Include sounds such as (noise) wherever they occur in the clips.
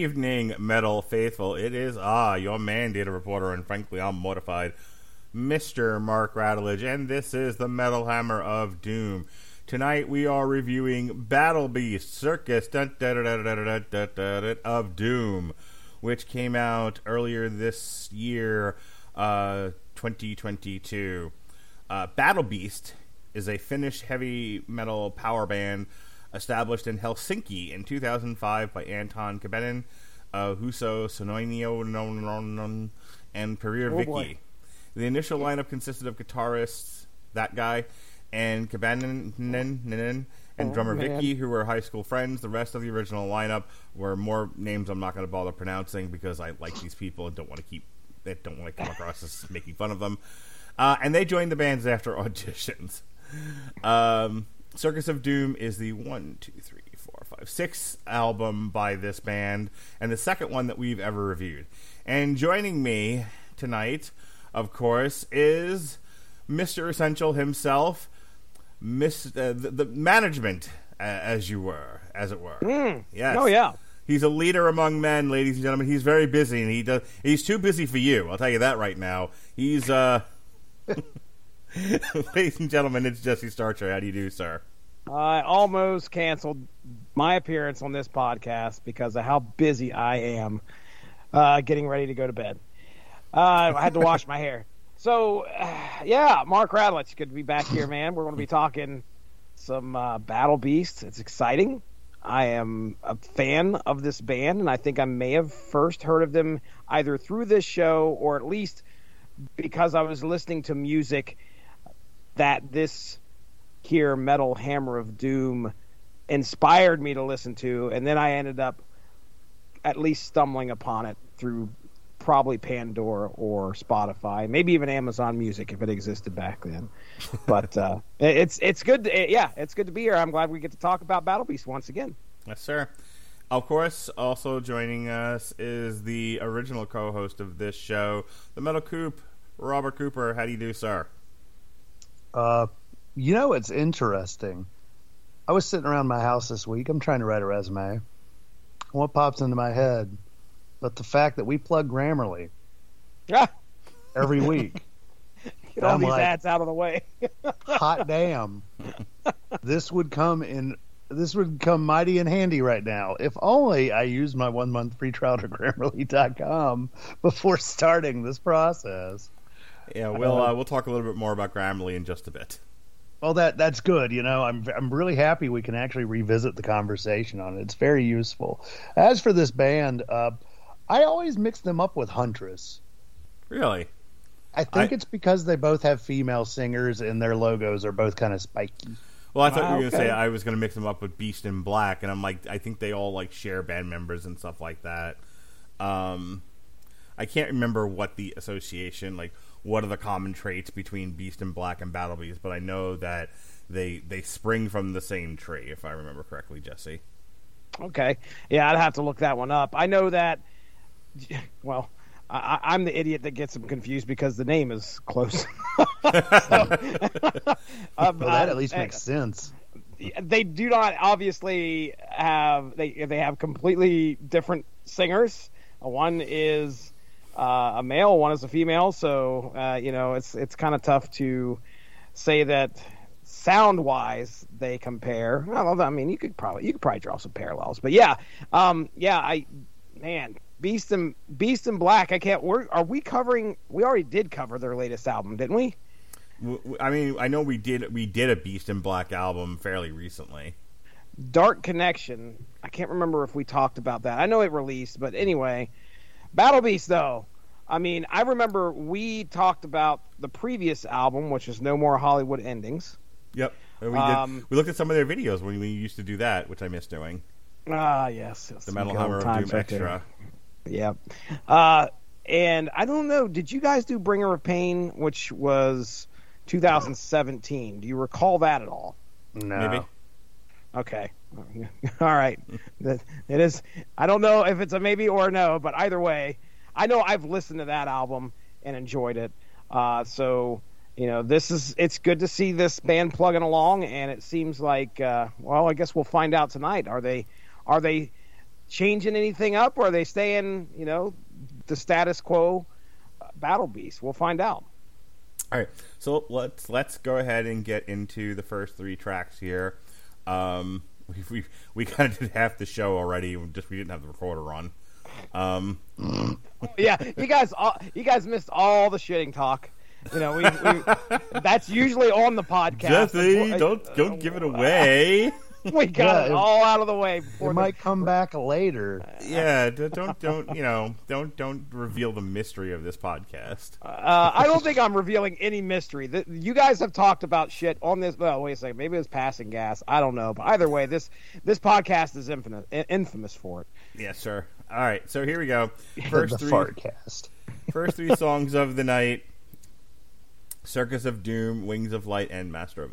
Evening, Metal Faithful. It is ah, your man, data reporter, and frankly, I'm mortified, Mr. Mark Radulich, and this is the Metal Hammer of Doom. Tonight we are reviewing Battle Beast Circus of Doom, which came out earlier this year, uh, 2022. Uh, Battle Beast is a Finnish heavy metal power band established in Helsinki in 2005 by Anton Kabanen, uh, Huso Sonoinio and Perir Oh, Vicky. boy. The initial lineup consisted of guitarists, that guy, and Kabanen and Oh, drummer man. Vicky, who were high school friends. The rest of the original lineup were more names I'm not going to bother pronouncing because I like these people and don't want to keep that don't want to come across as making fun of them. Uh, and they joined the bands after (laughs) auditions. Um, Circus of Doom is the one, two, three, four, five, sixth album by this band, and the second one that we've ever reviewed. And joining me tonight, of course, is Mr. Essential himself, Miss uh, the, the management, uh, as you were, as it were. Yes. Oh yeah. He's a leader among men, ladies and gentlemen. He's very busy, and he does. He's too busy for you. I'll tell you that right now. He's, uh, (laughs) (laughs) ladies and gentlemen, it's Jesse Starcher. How do you do, sir? I almost canceled my appearance on this podcast because of how busy I am uh, getting ready to go to bed. Uh, I had to wash my hair. So, uh, (sighs) yeah, Mark Radulich, good to be back here, man. We're going to be talking some uh, Battle Beasts. It's exciting. I am a fan of this band, and I think I may have first heard of them either through this show or at least because I was listening to music that this here metal hammer of doom inspired me to listen to and then i ended up at least stumbling upon it through probably pandora or spotify maybe even amazon music if it existed back then (laughs) but uh, it's it's good to, yeah it's good to be here i'm glad we get to talk about battle beast once again Yes, sir. Of course, also joining us is the original co-host of this show, the Metal Coop, Robert Cooper. How do you do, sir? Uh, you know, it's interesting. I was sitting around my house this week. I'm trying to write a resume. What pops into my head? But the fact that we plug Grammarly Ah, every (laughs) week. get all I'm these like- ads out of the way (laughs) Hot damn! This would come in. This would come mighty in handy right now. If only I used my one month free trial to (laughs) Grammarly.com before starting this process. Yeah, we'll uh, we'll talk a little bit more about Grammarly in just a bit. Well, that that's good. You know, I'm I'm really happy we can actually revisit the conversation on it. It's very useful. As for this band, uh, I always mix them up with Huntress. Really? I think I- it's because they both have female singers and their logos are both kind of spiky. Well, I thought Wow, you were going to okay. say I was going to mix them up with Beast in Black, and I'm like, I think they all like share band members and stuff like that. Um, I can't remember what the association, like, what are the common traits between Beast in Black and Battle Beast, but I know that they they spring from the same tree, if I remember correctly, Jesse. Okay. Yeah, I'd have to look that one up. I know that. (laughs) Well, I, I- I'm the idiot that gets them confused because the name is close. (laughs) (laughs) Um, Well, that at least uh, makes sense. They do not obviously have they they have completely different singers. One is uh, a male, one is a female. So uh, you know it's it's kind of tough to say that sound wise they compare. Well, I mean, you could probably you could probably draw some parallels, but yeah, um, yeah, I man, Beast and Beast in Black. I can't. We're, are we covering? We already did cover their latest album, didn't we? I mean, I know we did we did a Beast in Black album fairly recently. Dark Connection. I can't remember if we talked about that. I know it released, but anyway, Battle Beast though. I mean, I remember we talked about the previous album, which is No More Hollywood Endings. Yep, and we Um, did. We looked at some of their videos when we used to do that, which I miss doing. Ah, yes, yes The Metal Hammer of Doom right there. Extra. Yep. Uh, and I don't know. Did you guys do Bringer of Pain, which was 2017? Do you recall that at all? No. Maybe. Okay. (laughs) All right. it is. I don't know if it's a maybe or a no, but either way, I know I've listened to that album and enjoyed it. Uh, so you know, this is it's good to see this band plugging along, and it seems like uh, well, I guess we'll find out tonight. Are they are they changing anything up, or are they staying, you know, the status quo uh, Battle Beast? We'll find out. All right, so let's let's go ahead and get into the first three tracks here. Um, we we we kind of did half the show already. We just we didn't have the recorder on. Um, (laughs) yeah, you guys, all, you guys missed all the shitting talk. You know, we, we that's usually on the podcast. Jesse, don't don't give it away. (laughs) (laughs) we got Yeah, it it- all out of the way before It the- might come back later. (laughs) yeah, don't don't you know don't don't reveal the mystery of this podcast. Uh, I don't think I'm revealing any mystery. The, you guys have talked about shit on this. Well, wait a second. Maybe it's passing gas. I don't know. But either way, this this podcast is infamous, infamous for it. Yes, sir. All right, so here we go. (laughs) First the three fartcast. first three songs of the night: Circus of Doom, Wings of Light, and Master of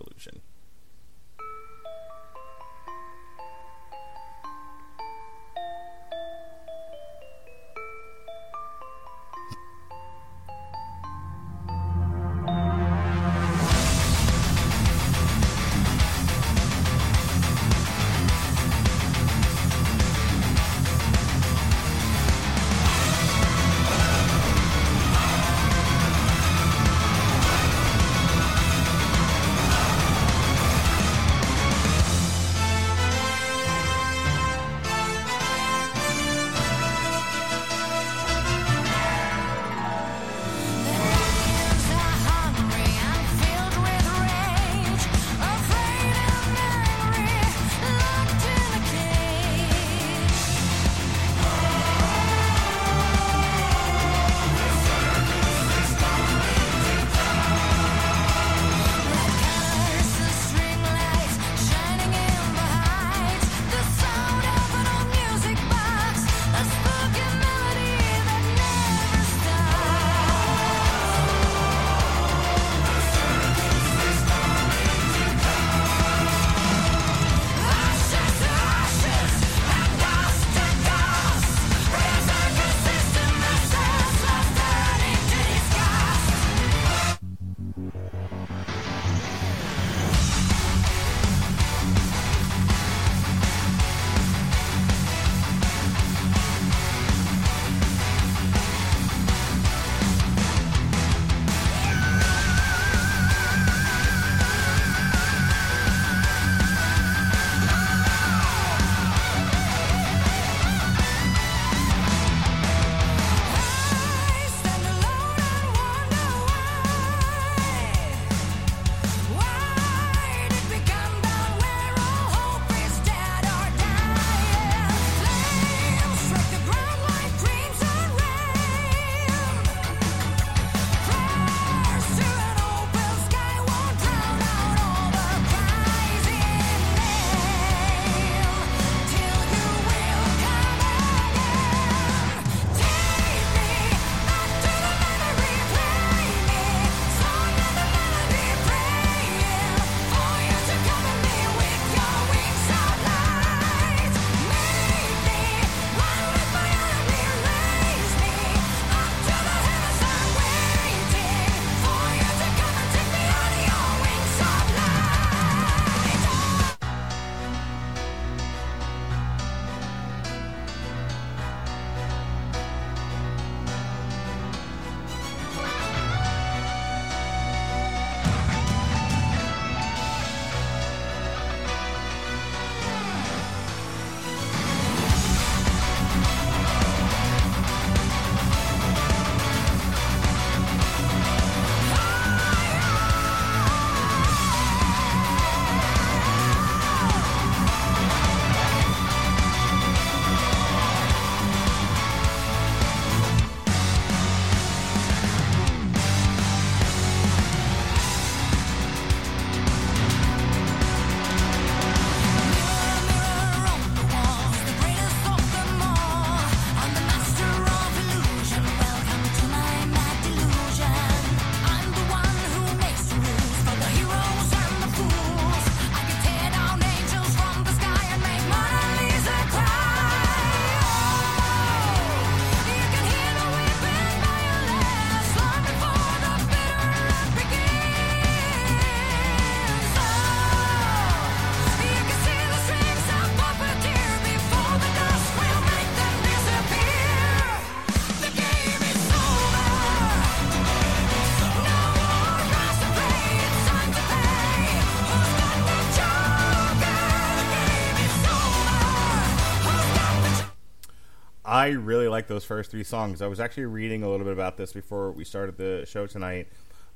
I really like those first three songs. I was actually reading a little bit about this before we started the show tonight.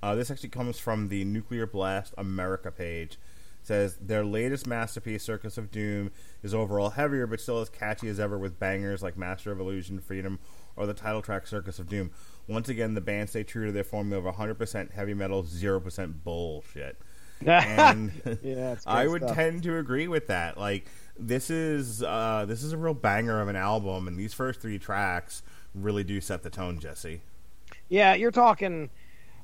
Uh, this actually comes from the Nuclear Blast America page. It says their latest masterpiece, Circus of Doom, is overall heavier but still as catchy as ever with bangers like Master of Illusion, Freedom, or the title track Circus of Doom. Once again, the band stay true to their formula of 100% heavy metal, 0% bullshit. (laughs) And Yeah, (laughs) I would stuff. tend to agree with that. Like this is uh, this is a real banger of an album, and these first three tracks really do set the tone, Jesse. Yeah, you're talking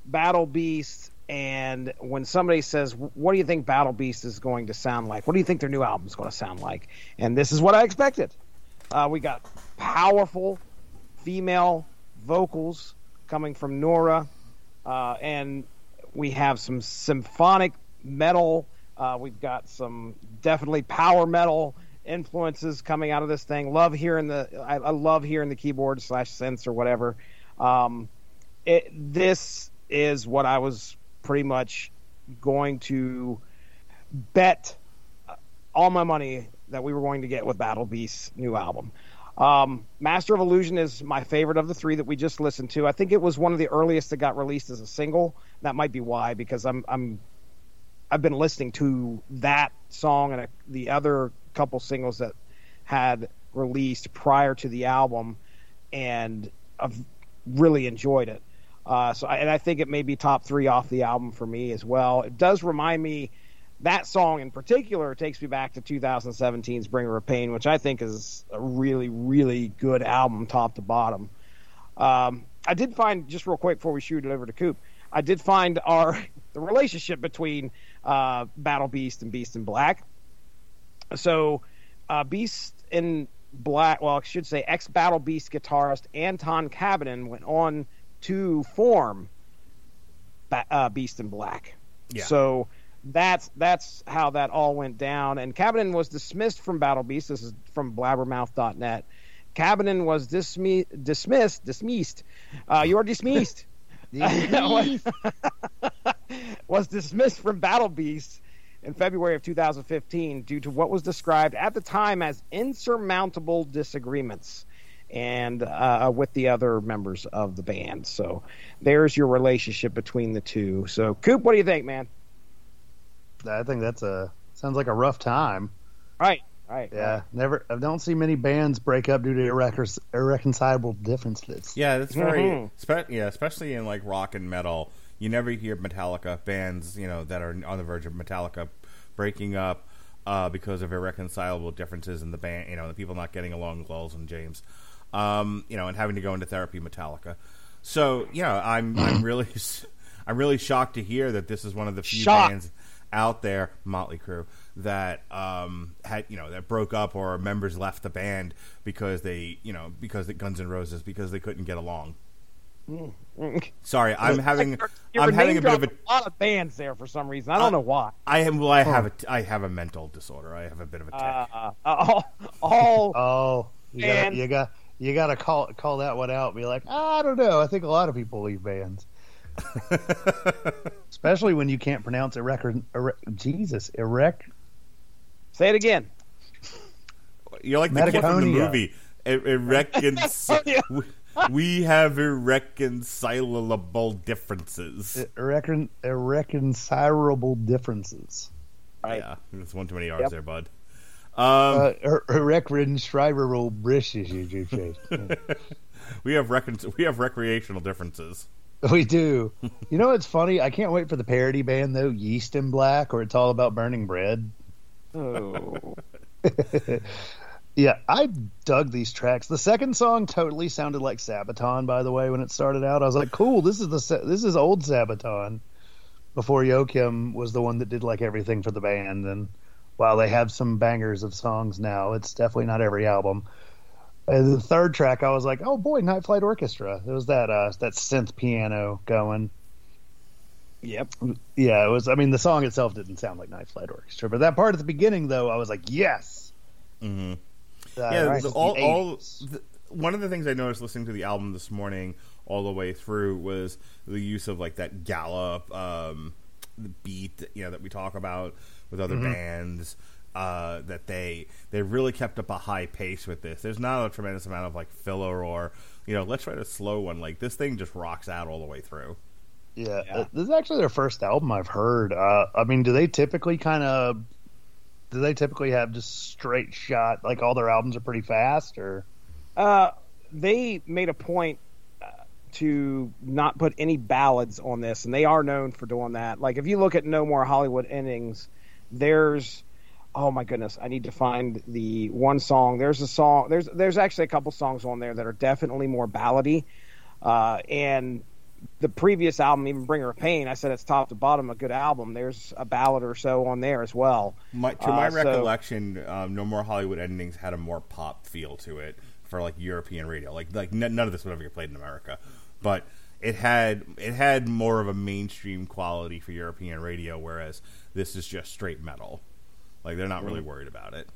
Battle Beast, and when somebody says, "What do you think Battle Beast is going to sound like? What do you think their new album is going to sound like?" and this is what I expected. Uh, we got powerful female vocals coming from Noora, uh, and we have some symphonic metal. Uh, we've got some definitely power metal influences coming out of this thing. Love hearing the I, I love hearing the keyboard slash synths or whatever. Um, it, this is what I was pretty much going to bet all my money that we were going to get with Battle Beast's new album. Um, Master of Illusion is my favorite of the three that we just listened to. I think it was one of the earliest that got released as a single. That might be why, because I'm I'm I've been listening to that song and a, the other couple singles that had released prior to the album, and I've really enjoyed it. Uh, so, I, and I think it may be top three off the album for me as well. It does remind me that song in particular takes me back to 2017's Bringer of Pain, which I think is a really, really good album, top to bottom. Um, I did find just real quick before we shoot it over to Coop, I did find our (laughs) the relationship between uh, Battle Beast and Beast in Black. So, uh, Beast in Black, well, I should say ex Battle Beast guitarist Anton Kabanen went on to form ba- uh, Beast in Black. Yeah. So that's that's how that all went down. And Kabanen was dismissed from Battle Beast. This is from blabbermouth.net. Kabanen was dismi- dismissed, dismissed. Uh, you're dismissed. Was, (laughs) was dismissed from Battle Beast in February of 2015 due to what was described at the time as insurmountable disagreements and uh, with the other members of the band. So there's your relationship between the two. So Coop, what do you think, man? I think that's a sounds like a rough time. Right, right. Yeah, never. I don't see many bands break up due to irrecon- irreconcilable differences. Yeah, that's very Mhm. spe- yeah, especially in like rock and metal. You never hear Metallica bands, you know, that are on the verge of Metallica breaking up uh, because of irreconcilable differences in the band. You know, the people not getting along, Lars and James. Um, you know, and having to go into therapy, Metallica. So yeah, I'm I'm (laughs) really I'm really shocked to hear that this is one of the few Shocked. bands out there, Motley Crue, that um, had you know that broke up or members left the band because they you know because the Guns N' Roses because they couldn't get along. Sorry, I'm having You I'm having a bit of a a lot of bands there for some reason. I don't know why. I am well I have a I have a mental disorder. I have a bit of a tick. Uh, all, all (laughs) Oh, you got And- you got you got to call call that one out. Be like, I don't know. I think a lot of people leave bands, (laughs) especially when you can't pronounce erect. erect Jesus, erect. Say it again. You're like the kid from the movie. Ir- (laughs) we have irreconcilable differences. Irrecon, irreconcilable differences. Right. Yeah, there's one too many R's Yep. there, bud. Um, Uh, ir- irreconcilable brishes. (laughs) we have recon- we have recreational differences. We do. You know what's funny? I can't wait for the parody band though, Yeast in Black, or it's all about burning bread. Oh. (laughs) Yeah, I dug these tracks. The second song totally sounded like Sabaton. By the way, when it started out, I was like, "Cool, this is the this is old Sabaton." Before Joakim was the one that did like everything for the band, and while they have some bangers of songs now, it's definitely not every album. And the third track, I was like, "Oh boy, Night Flight Orchestra." It was that uh, that synth piano going. Yep. Yeah, it was. I mean, the song itself didn't sound like Night Flight Orchestra, but that part at the beginning, though, I was like, "Yes." hmm Uh, yeah, this the- all, the all the, one of the things I noticed listening to the album this morning all the way through was the use of like that gallop um, the beat, you know, that we talk about with other Mm-hmm. bands. uh, that they they really kept up a high pace with this. There's not a tremendous amount of like filler or you know let's write a slow one. Like this thing just rocks out all the way through. Yeah, Yeah. uh, this is actually their first album I've heard. Uh, I mean, do they typically kind of do they typically have just straight shot like all their albums are pretty fast or Uh, they made a point uh, to not put any ballads on this, and they are known for doing that. Like if you look at No More Hollywood Endings, there's oh my goodness, I need to find the one song. There's a song. There's there's actually a couple songs on there that are definitely more ballady, uh, and the previous album, even Bringer of Pain, I said it's top to bottom a good album. There's a ballad or so on there as well. My, to my Uh, so- recollection, um, No More Hollywood Endings had a more pop feel to it for like European radio. Like like n- none of this would ever get played in America, but it had it had more of a mainstream quality for European radio, whereas this is just straight metal. Like they're not really worried about it.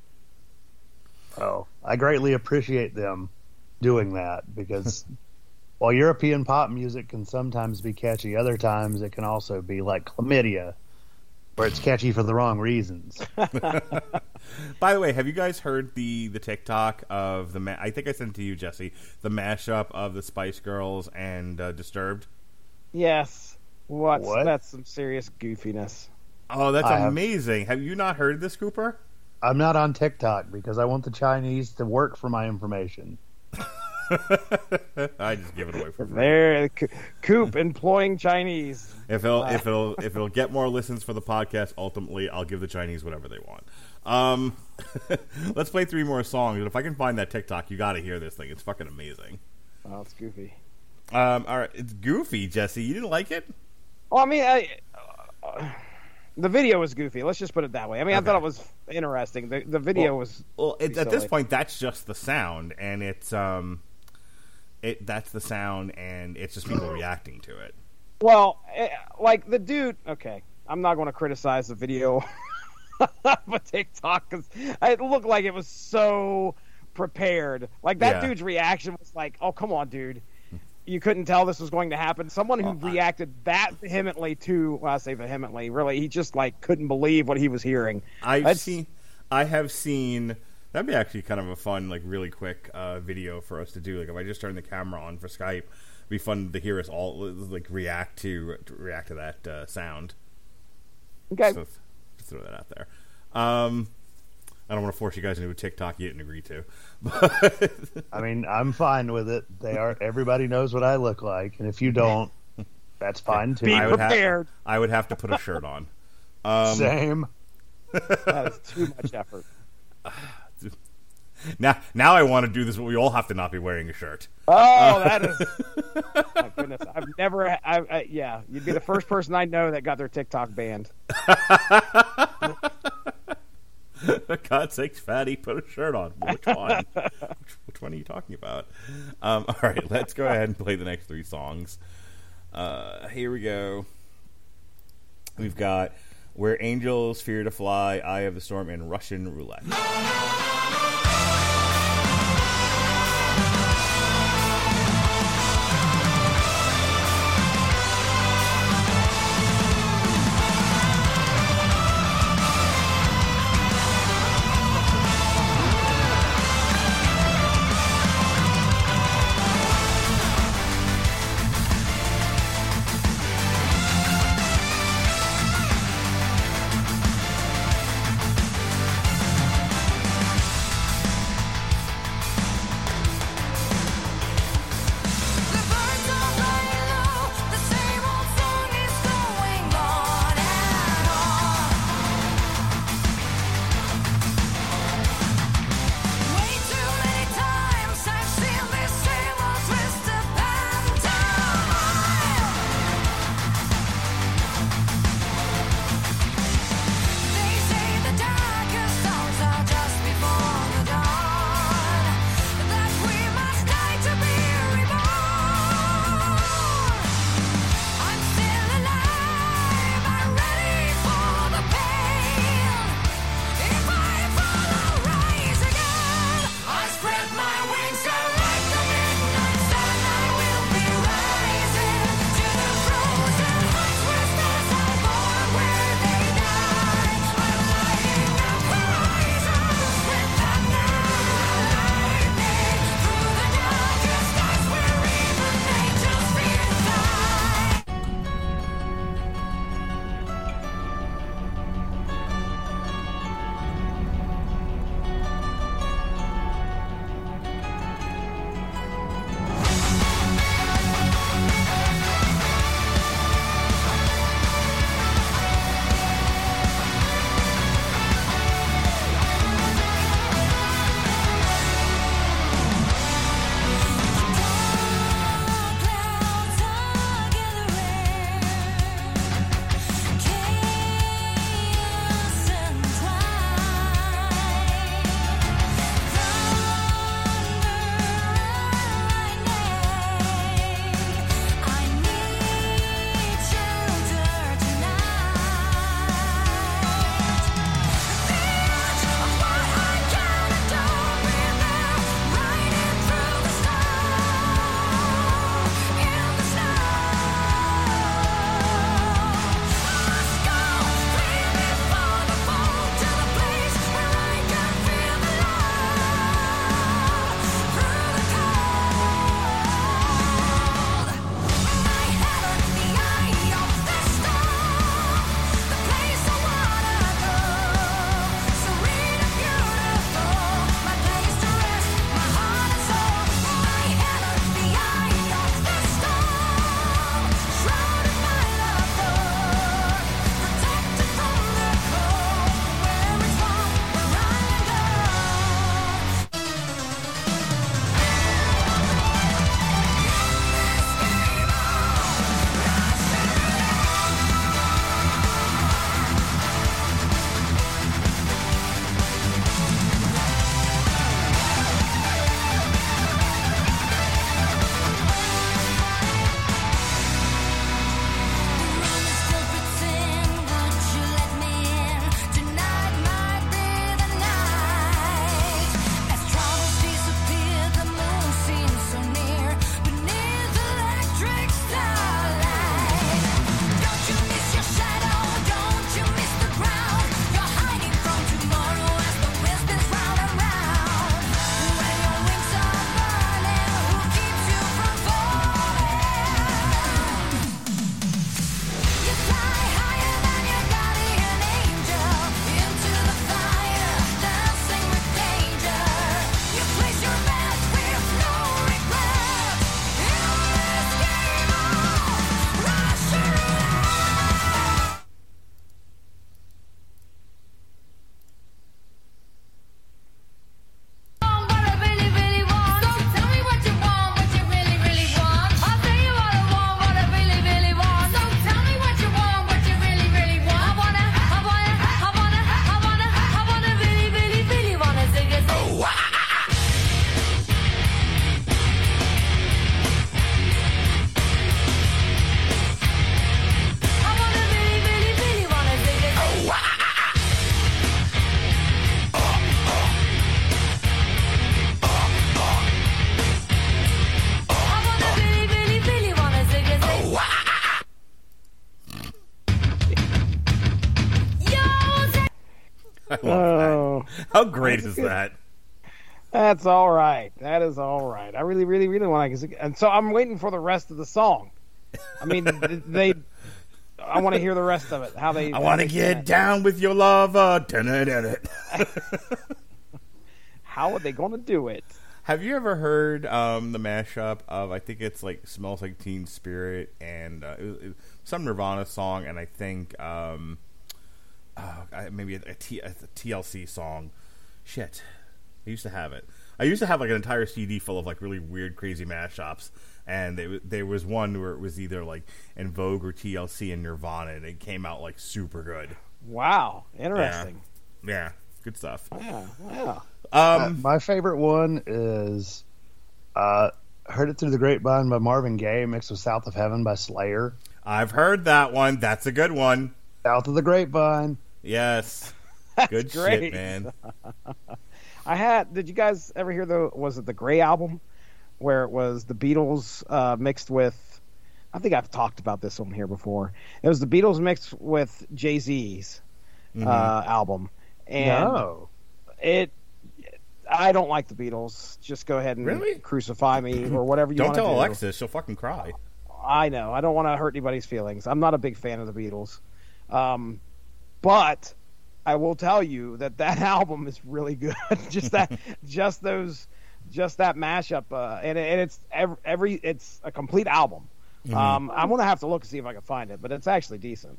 Oh, I greatly appreciate them doing that because (laughs) while European pop music can sometimes be catchy, other times it can also be like chlamydia, where it's catchy for the wrong reasons. (laughs) (laughs) By the way, have you guys heard the the TikTok of the? Ma- I think I sent it to you, Jesse. The mashup of the Spice Girls and uh, Disturbed. Yes, what? What? That's some serious goofiness. Oh, that's I have- amazing! Have you not heard this, Cooper? I'm not on TikTok because I want the Chinese to work for my information. (laughs) (laughs) I just give it away for free. There, Coop employing Chinese. If it'll if it'll if it'll get more listens for the podcast, ultimately I'll give the Chinese whatever they want. Um, (laughs) let's play three more songs. And if I can find that TikTok, you got to hear this thing. It's fucking amazing. Oh, it's goofy. Um, all right, it's goofy, Jesse. You didn't like it? Well, I mean, I, uh, the video was goofy. Let's just put it that way. I mean, I thought it was interesting. The the video Well- was Well, it, at this point, that's just the sound, and it's um, it that's the sound, and it's just people reacting to it. well, eh, like the dude. Okay, I'm not going to criticize the video (laughs) of TikTok because it looked like it was so prepared. Like that Yeah. dude's reaction was like, "Oh, come on, dude." You couldn't tell this was going to happen. Someone who reacted that vehemently to, well, I say vehemently, really, he just like couldn't believe what he was hearing. I've That's- seen, I have seen. That'd be actually kind of a fun, like, really quick uh, video for us to do. Like, if I just turn the camera on for Skype, it'd be fun to hear us all like react to, to react to that uh, sound. Okay, So, just throw that out there. Um, I don't want to force you guys into a TikTok you didn't agree to, (laughs) but I mean, I'm fine with it. They are. Everybody knows what I look like, and if you don't, that's fine too. Be I would have prepared. I would have to put a shirt on. Um, Same. (laughs) that is too much effort. (laughs) now, now I want to do this, but we all have to not be wearing a shirt. Oh, that is. (laughs) my goodness, I've never. I, I, yeah, you'd be the first person I know that got their TikTok banned. (laughs) For God's sakes, fatty, put a shirt on. Which one? which, which one are you talking about? Um, all right, let's go ahead and play the next three songs. Uh, here we go. We've got Where Angels Fear to Fly, Eye of the Storm, and Russian Roulette. How great is that? (laughs) that's all right. That is all right. I really, really, really want to. And so I'm waiting for the rest of the song. I mean, they. I want to hear the rest of it. How they. I want to get down with your lover. (laughs) How are they going to do it? Have you ever heard um, the mashup of I think it's like "Smells Like Teen Spirit" and uh, it, was- it, some Nirvana song, and I think um, oh, I- maybe a, a, T, a TLC song. Shit, I used to have it. I used to have like an entire CD full of like really weird, crazy mashups, and they, there was one where it was either like En Vogue or TLC and Nirvana, and it came out like super good. Wow, interesting. Yeah, good stuff. Yeah, yeah. Uh, Um, my favorite one is uh, "Heard It Through the Grapevine" by Marvin Gaye, mixed with "South of Heaven" by Slayer. I've heard that one. That's a good one. South of the Grapevine. Yes. Good great. shit, man. (laughs) I had. Did you guys ever hear the? Was it the Gray album, where it was the Beatles uh, mixed with? I think I've talked about this on here before. It was the Beatles mixed with Jay Z's Mm-hmm. uh, album, and no, it. I don't like the Beatles. Just go ahead and Really? crucify me (laughs) or whatever you Don't tell to do. Alexis; she'll fucking cry. I know. I don't want to hurt anybody's feelings. I'm not a big fan of the Beatles. Um, but I will tell you that that (laughs) album is really good. (laughs) just that, (laughs) just those, just that mashup, uh, and, and it's every, every, it's a complete album. Um, I'm gonna have to look and see if I can find it, but it's actually decent.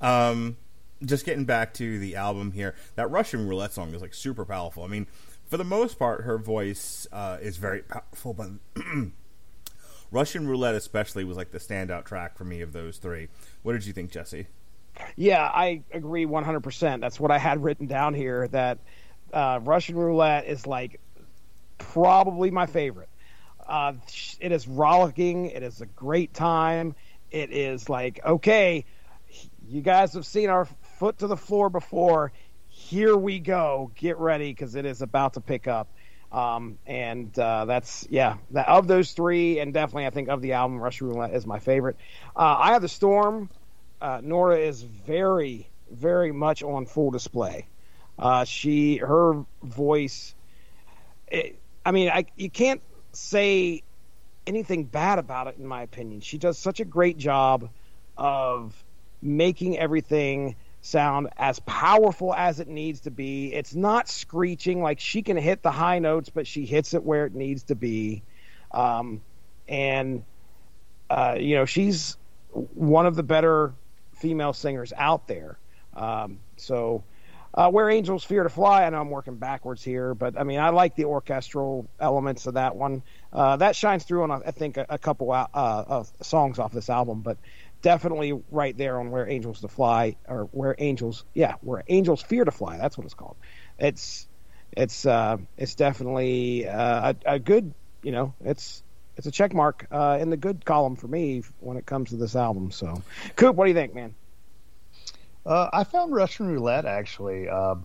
Um, just getting back to the album here, that Russian roulette song is like super powerful. I mean, for the most part, her voice uh, is very powerful, but (clears throat) Russian roulette especially was like the standout track for me of those three. What did you think, Jesse? Yeah, I agree 100%. That's what I had written down here. That uh, Russian roulette is like probably my favorite. Uh, it is rollicking. It is a great time. It is like, okay, you guys have seen our foot to the floor before. Here we go. Get ready because it is about to pick up. Um, and uh, that's yeah. That, of those three, and definitely I think of the album, Russian Roulette is my favorite. Uh, I have the Storm. Uh, Noora is very, very much on full display. Uh, she, her voice. It, I mean, I you can't say anything bad about it in my opinion. She does such a great job of making everything sound as powerful as it needs to be. It's not screeching like she can hit the high notes, but she hits it where it needs to be. Um, and uh, you know, she's one of the better female singers out there. Um, so, uh, where angels fear to fly, I know I'm working backwards here, but I mean, I like the orchestral elements of that one. Uh, that shines through on, I think, a, a couple uh, of songs off this album, but definitely right there on where angels to fly, or where angels, yeah, where angels fear to fly. That's what it's called. It's, it's, uh, it's definitely uh, a, a good, you know, it's it's a check mark uh, in the good column for me when it comes to this album. So, Coop, what do you think, man? Uh, I found Russian Roulette actually. Uh,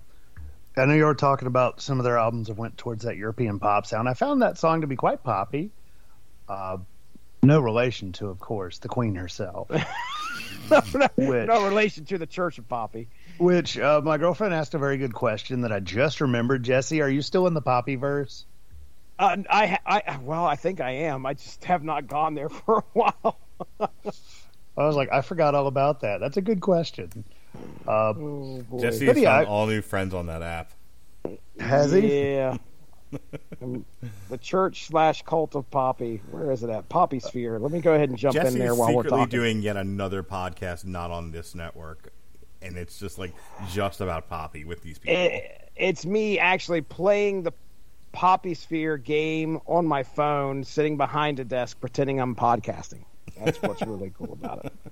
I know you were talking about some of their albums that went towards that European pop sound. I found that song to be quite poppy. Uh, no relation to, of course, the Queen herself. no, (laughs) no, Which- no relation to the Church of Poppy. Which uh, my girlfriend asked a very good question that I just remembered. Jesse, are you still in the Poppy verse? Uh, I, I, well, I think I am. I just have not gone there (laughs) for a while. I was like, I forgot all about that. That's a good question. Uh, Oh. Jesse But has yeah, found I- all new friends on that app. has he? Yeah. (laughs) Um, the church slash cult of Poppy. Where is it at? Poppy Sphere. Let me go ahead and jump Jesse in there while we're secretly talking. doing yet another podcast not on this network, and it's just like just about Poppy with these people. it, it's me actually playing the Poppy Sphere game on my phone, sitting behind a desk, pretending I'm podcasting. That's what's really cool about it. (laughs)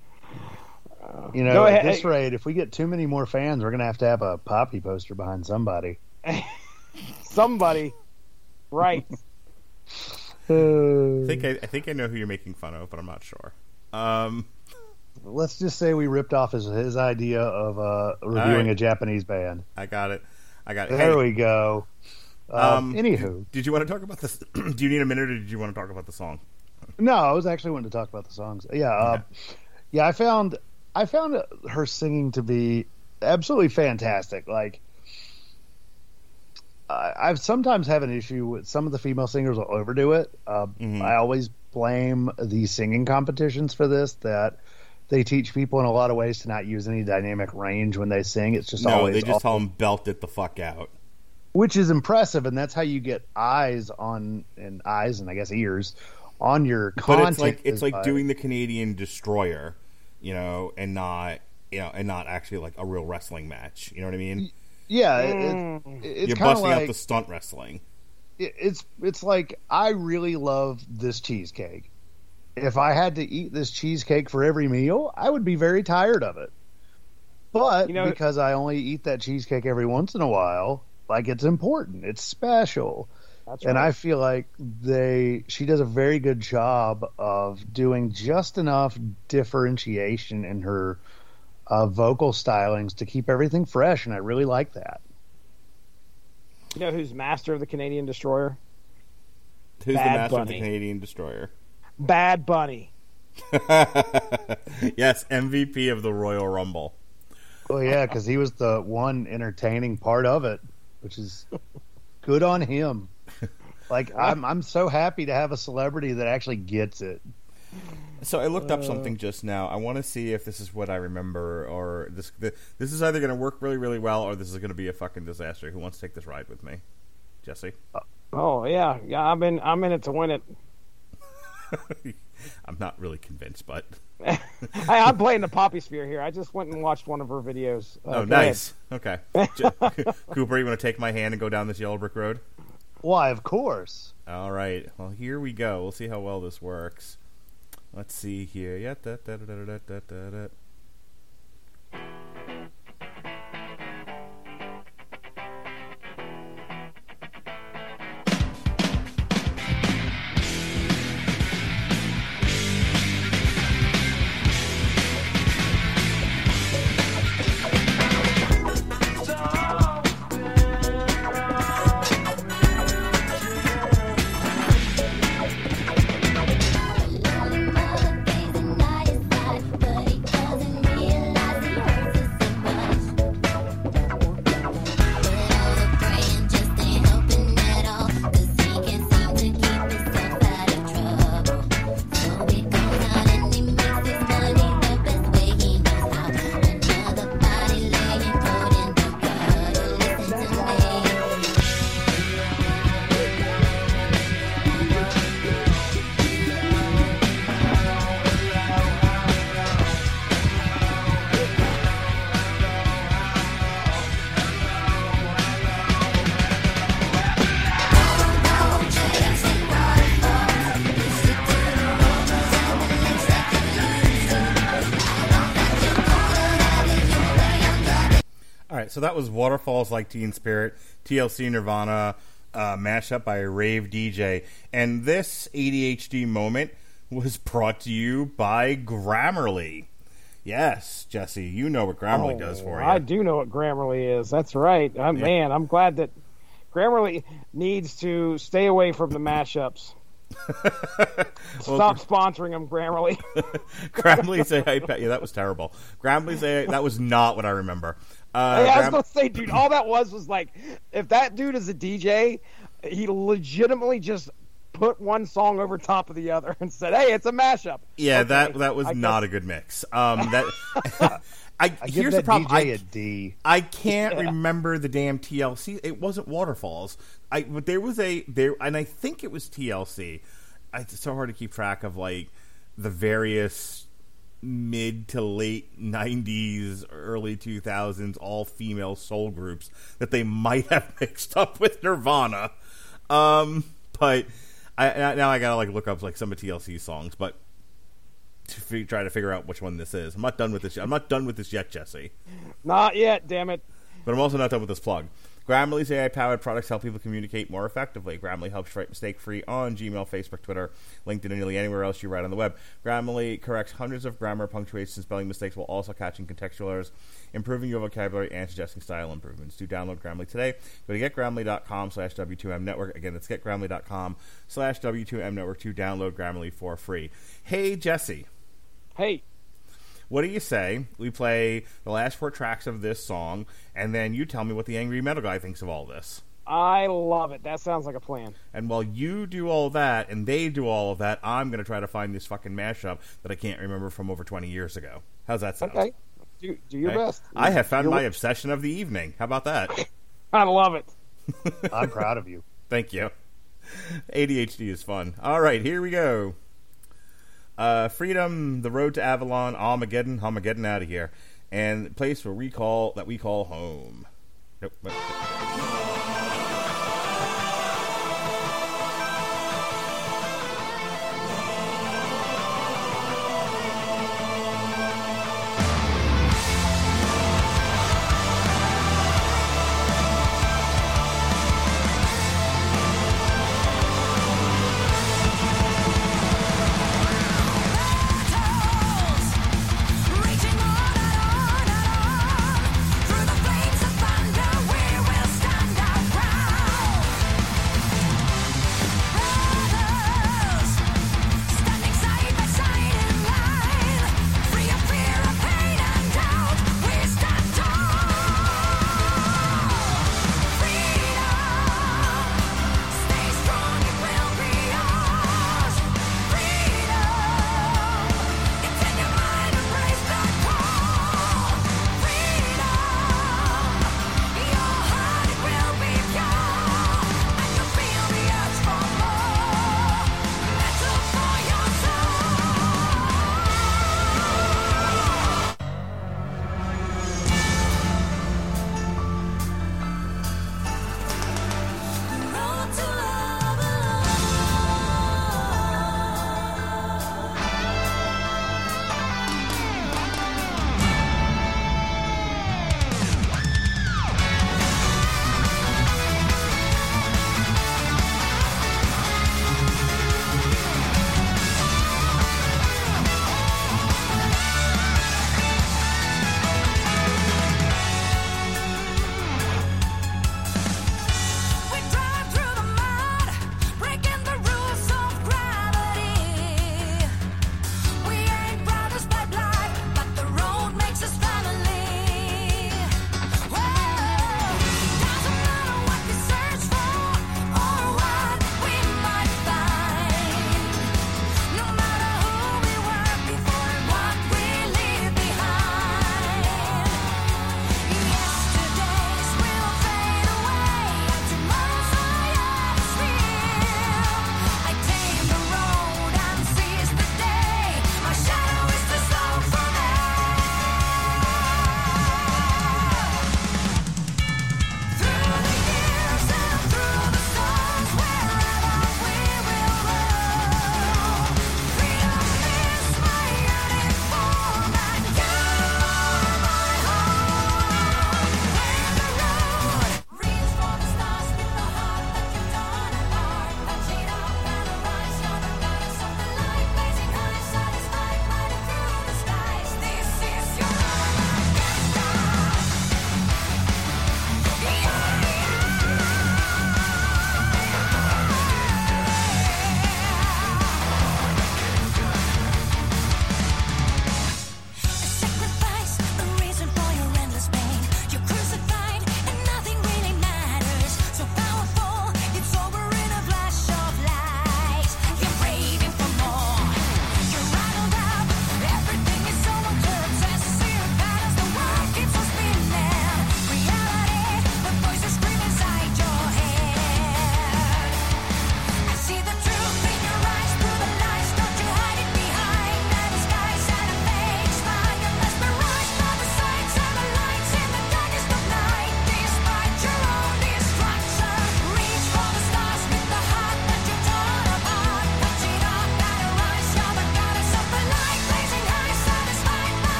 You know, Go at this rate, if we get too many more fans, we're going to have to have a Poppy poster behind somebody. (laughs) Somebody, right? (laughs) I think I, I think I know who you're making fun of, but I'm not sure. Um, Let's just say we ripped off his, his idea of uh, reviewing right. a Japanese band. I got it. I got it. There Hey, we go. Uh, Um, anywho, did you want to talk about this? (clears throat) Do you need a minute, or did you want to talk about the song? no, I was actually wanting to talk about the songs. Yeah, uh, yeah, I found I found her singing to be absolutely fantastic. Like I, I've sometimes have an issue with some of the female singers will overdo it. Uh, Mhm. I always blame the singing competitions for this. That they teach people in a lot of ways to not use any dynamic range when they sing. It's just No, always they just awful. tell them belt it the fuck out. Which is impressive, and that's how you get eyes on and eyes and I guess ears on your But it's like it's like by- doing the Canadian Destroyer, you know, and not you know, and not actually like a real wrestling match. You know what I mean? yeah, it, Mm. it, it's You're busting like out the stunt wrestling. it- it's it's like I really love this cheesecake. If I had to eat this cheesecake for every meal, I would be very tired of it. But You know- because I only eat that cheesecake every once in a while, like it's important, it's special. That's And right. I feel like they she does a very good job of doing just enough differentiation in her uh, vocal stylings to keep everything fresh, and I really like that. you know who's master of the Canadian Destroyer? Who's Bad the master of the Canadian Destroyer? Bad Bunny. (laughs) yes, MVP of the Royal Rumble. Oh yeah, because he was the one entertaining part of it, which is good on him. Like I'm, I'm so happy to have a celebrity that actually gets it. So I looked up Uh. something just now. I want to see if this is what I remember, or this this is either going to work really, really well, or this is going to be a fucking disaster. Who wants to take this ride with me, Jesse? Oh yeah, yeah. I'm in. I'm in it to win it. (laughs) I'm not really convinced, but (laughs) I, I'm playing the Poppy Sphere here. I just went and watched one of her videos. Uh, oh, go ahead. nice. Okay, (laughs) (laughs) Cooper, you want to take my hand and go down this yellow brick road? Why, of course. All right. Well, here we go. We'll see how well this works. Let's see here. Yeah. Da, da, da, so that was Waterfalls Like Teen Spirit, TLC Nirvana, uh, mashup by a Rave DJ. And this ADHD moment was brought to you by Grammarly. Yes, Jesse, you know what Grammarly Oh, does for you. I do know what Grammarly is. That's right. I'm, Yeah. Man, I'm glad that Grammarly needs to stay away from the mashups. (laughs) Stop sponsoring them, Grammarly. (laughs) Grammarly say, hey, yeah, that was terrible. Grammarly say, that was not what I remember. Uh, Hey, I was gonna say, dude, all that was was like, if that dude is a DJ, he legitimately just put one song over top of the other (laughs) and said, "Hey, it's a mashup." yeah, Okay, that that was I not guess- a good mix. Um, that (laughs) (laughs) I, I here's the problem. DJ I- a D. I can't Yeah. remember the damn TLC. It wasn't Waterfalls. I but there was a there, and I think it was TLC. I- It's so hard to keep track of like the various mid to late '90s, early 2000s all female soul groups that they might have (laughs) mixed up with Nirvana. Um, but I now I gotta like look up like some of TLC's songs, but. To fi- try to figure out which one this is. I'm not done with this. Yet. I'm not done with this yet, Jesse. Not yet, damn it. But I'm also not done with this plug. Grammarly's AI powered products help people communicate more effectively. Grammarly helps write mistake free on Gmail, Facebook, Twitter, LinkedIn, and nearly anywhere else you write on the web. Grammarly corrects hundreds of grammar, punctuation, and spelling mistakes while also catching contextual errors, improving your vocabulary, and suggesting style improvements. Do download Grammarly today. Go to getgrammarly.com slash W2M network. Again, that's getgrammarly.com slash W2M network to download Grammarly for free. Hey, Jesse. Hey, What do you say? We play the last four tracks of this song, and then you tell me what the angry metal guy thinks of all this. I love it. That sounds like a plan. And while you do all that and they do all of that, I'm going to try to find this fucking mashup that I can't remember from over 20 years ago. How's that sound? Okay. Do, do your Okay? best. I have found You're- my obsession of the evening. How about that? (laughs) I love it. I'm proud of you. (laughs) Thank you. ADHD is fun. All right, here we go. Uh, Freedom, the road to Avalon, Armageddon, Armageddon out of here, and place where we call that we call home. Nope.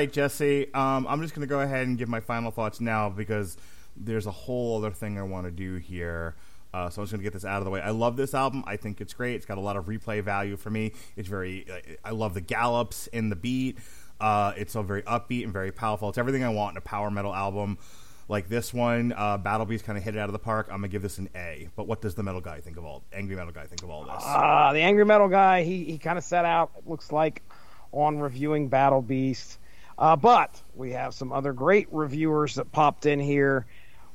Right, Jesse. Um, I'm just going to go ahead and give my final thoughts now because there's a whole other thing I want to do here. Uh, so I'm just going to get this out of the way. I love this album. I think it's great. It's got a lot of replay value for me. It's very. I love the gallops in the beat. Uh, it's so very upbeat and very powerful. It's everything I want in a power metal album. Like this one, uh, Battle Beast kind of hit it out of the park. I'm gonna give this an A. But what does the metal guy think of all? Angry metal guy think of all this? Uh, the angry metal guy. He he kind of set out. It looks like on reviewing Battle Beast. Uh, but we have some other great reviewers that popped in here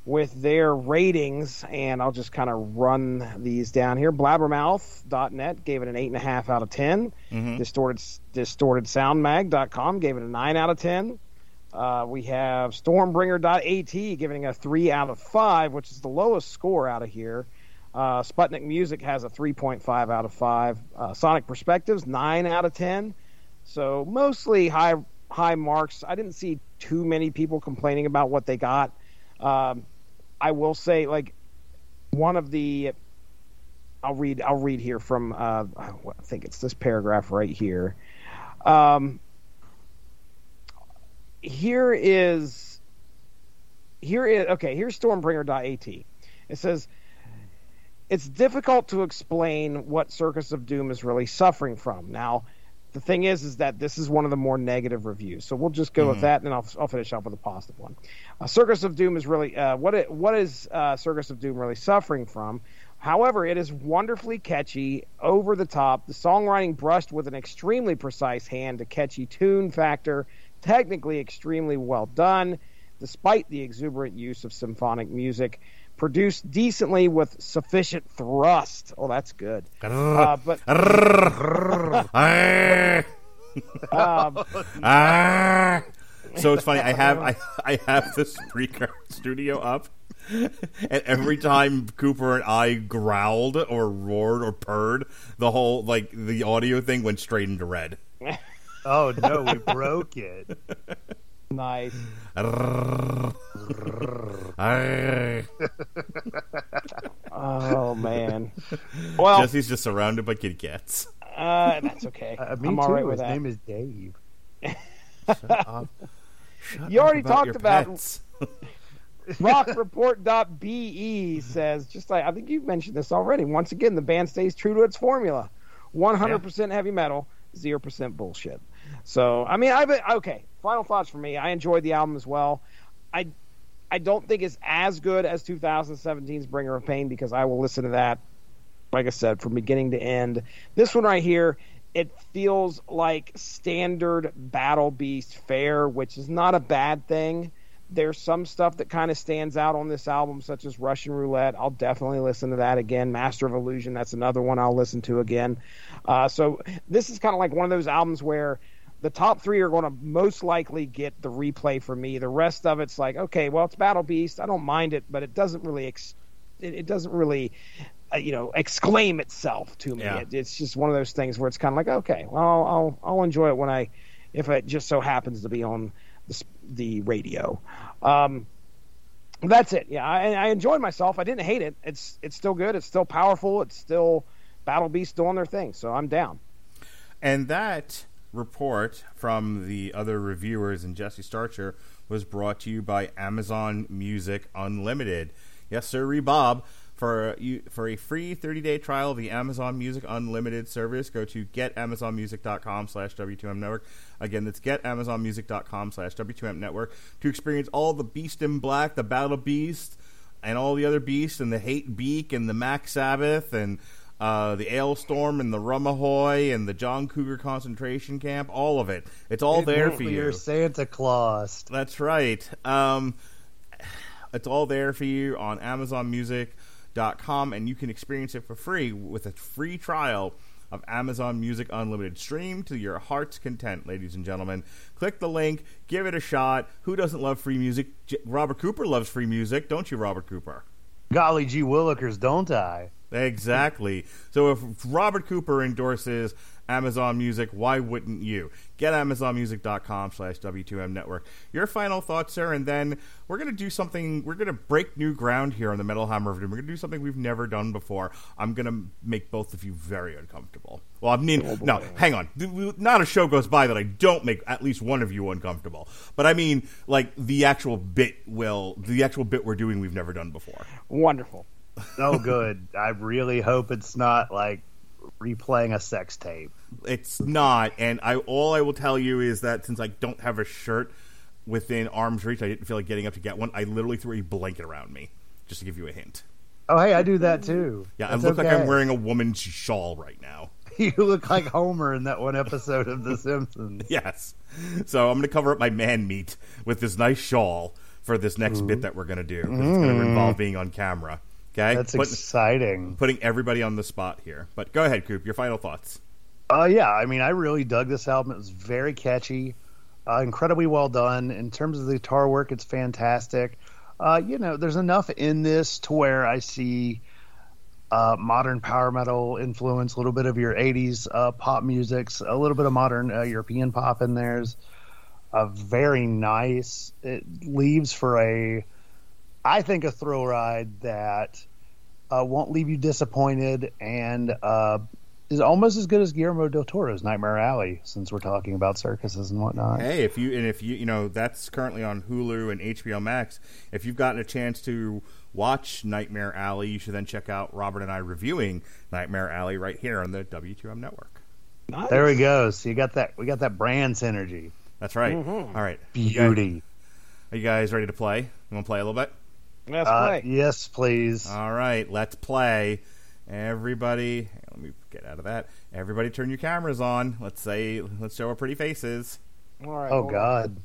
with their ratings, and I'll just kind of run these down here. Blabbermouth.net gave it an 8.5 out of 10. Mm-hmm. Distorted, DistortedSoundMag.com gave it a 9 out of 10. Uh, we have Stormbringer.at giving a 3 out of 5, which is the lowest score out of here. Uh, Sputnik Music has a 3.5 out of 5. Uh, Sonic Perspectives, 9 out of 10. So mostly high high marks. I didn't see too many people complaining about what they got. Um, I will say, like one of the, I'll read. I'll read here from. Uh, I think it's this paragraph right here. Um, here is. Here is okay. Here's Stormbringer.at. It says it's difficult to explain what Circus of Doom is really suffering from. Now, the thing is, is that this is one of the more negative reviews. So we'll just go mm-hmm. with that, and I'll, I'll finish up with a positive one. Uh, Circus of Doom is really uh, what it, what is uh, Circus of Doom really suffering from? However, it is wonderfully catchy, over the top. The songwriting brushed with an extremely precise hand, a catchy tune factor, technically extremely well done, despite the exuberant use of symphonic music produced decently with sufficient thrust. Oh, that's good. Uh, but (laughs) um, ah. so it's funny. I have I, I have the Spreaker studio up, and every time Cooper and I growled or roared or purred, the whole like the audio thing went straight into red. Oh no, we broke it. (laughs) Nice. oh man. (laughs) Well, Jesse's just surrounded by kitty cats. Uh, that's okay. Uh, me I'm too. All right His with that. name is Dave. (laughs) Shut up. Shut you already about talked about pets. (laughs) Rockreport.be says, just like I think you've mentioned this already. Once again, the band stays true to its formula: 100% heavy metal, 0% bullshit. So, I mean, I've okay. Final thoughts for me. I enjoyed the album as well. I I don't think it's as good as 2017's Bringer of Pain because I will listen to that, like I said, from beginning to end. This one right here, it feels like standard Battle Beast fare, which is not a bad thing. There's some stuff that kind of stands out on this album, such as Russian Roulette. I'll definitely listen to that again. Master of Illusion, that's another one I'll listen to again. Uh, so this is kind of like one of those albums where the top three are going to most likely get the replay for me. The rest of it's like, okay, well, it's Battle Beast. I don't mind it, but it doesn't really, ex- it, it doesn't really, uh, you know, exclaim itself to me. Yeah. It, it's just one of those things where it's kind of like, okay, well, I'll, I'll I'll enjoy it when I, if it just so happens to be on the, the radio. Um, that's it. Yeah, I, I enjoyed myself. I didn't hate it. It's it's still good. It's still powerful. It's still Battle Beast doing their thing. So I'm down. And that report from the other reviewers and Jesse Starcher was brought to you by Amazon Music Unlimited. Yes, sir, Bob. For you for a free 30-day trial of the Amazon Music Unlimited service, go to getamazonmusic.com slash W2M Network. Again, that's getamazonmusic.com slash W2M Network to experience all the Beast in Black, the Battle Beast, and all the other beasts, and the Hatebeak, and the Mac Sabbath, and uh, the Alestorm and the Rumahoy and the John Cougar concentration camp, all of it. It's all It there for you. are Santa Claus. That's right. Um, it's all there for you on AmazonMusic.com, and you can experience it for free with a free trial of Amazon Music Unlimited. Stream to your heart's content, ladies and gentlemen. Click the link, give it a shot. Who doesn't love free music? J- Robert Cooper loves free music, don't you, Robert Cooper? Golly gee willikers, don't I? Exactly. So if Robert Cooper endorses Amazon Music, why wouldn't you? Get AmazonMusic.com slash W2M Network. Your final thoughts, sir, and then we're going to do something, we're going to break new ground here on the Metal Hammer of Doom. We're going to do something we've never done before. I'm going to make both of you very uncomfortable. Well, I mean, oh, no, hang on. Not a show goes by that I don't make at least one of you uncomfortable. But I mean, like, the actual bit will, the actual bit we're doing we've never done before. Wonderful. Oh, good. I really hope it's not like replaying a sex tape. It's not, and I all I will tell you is that since I don't have a shirt within arm's reach, I didn't feel like getting up to get one. I literally threw a blanket around me just to give you a hint. Oh, hey, I do that too. Yeah, That's I look like. I'm wearing a woman's shawl right now. (laughs) You look like Homer in that one episode of The (laughs) Simpsons. Yes, so I'm going to cover up my man meat with this nice shawl for this next bit that we're going to do. It's going to mm. involve being on camera. Okay, That's Put- exciting. putting everybody on the spot here. But go ahead, Coop. Your final thoughts. Uh, yeah, I mean, I really dug this album. It was very catchy, uh, incredibly well done. In terms of the guitar work, it's fantastic. Uh, you know, there's enough in this to where I see uh, modern power metal influence, a little bit of your 80s uh, pop musics, a little bit of modern uh, European pop in there's. Uh, very nice. It leaves for a, I think, a thrill ride that uh, won't leave you disappointed and uh, is almost as good as Guillermo del Toro's Nightmare Alley, since we're talking about circuses and whatnot. Hey, if you and if you you know that's currently on Hulu and HBO Max. If you've gotten a chance to watch Nightmare Alley, you should then check out Robert and I reviewing Nightmare Alley right here on the W2M network. Nice. There we go. So you got that. We got that brand synergy. That's right. Mm-hmm. All right, You guys- Beauty. Are you guys ready to play? You want to play a little bit? Let's Uh, yes, please. All right, let's play. Everybody, let me get out of that. Everybody, turn your cameras on. Let's say, let's show our pretty faces. All right. oh. God.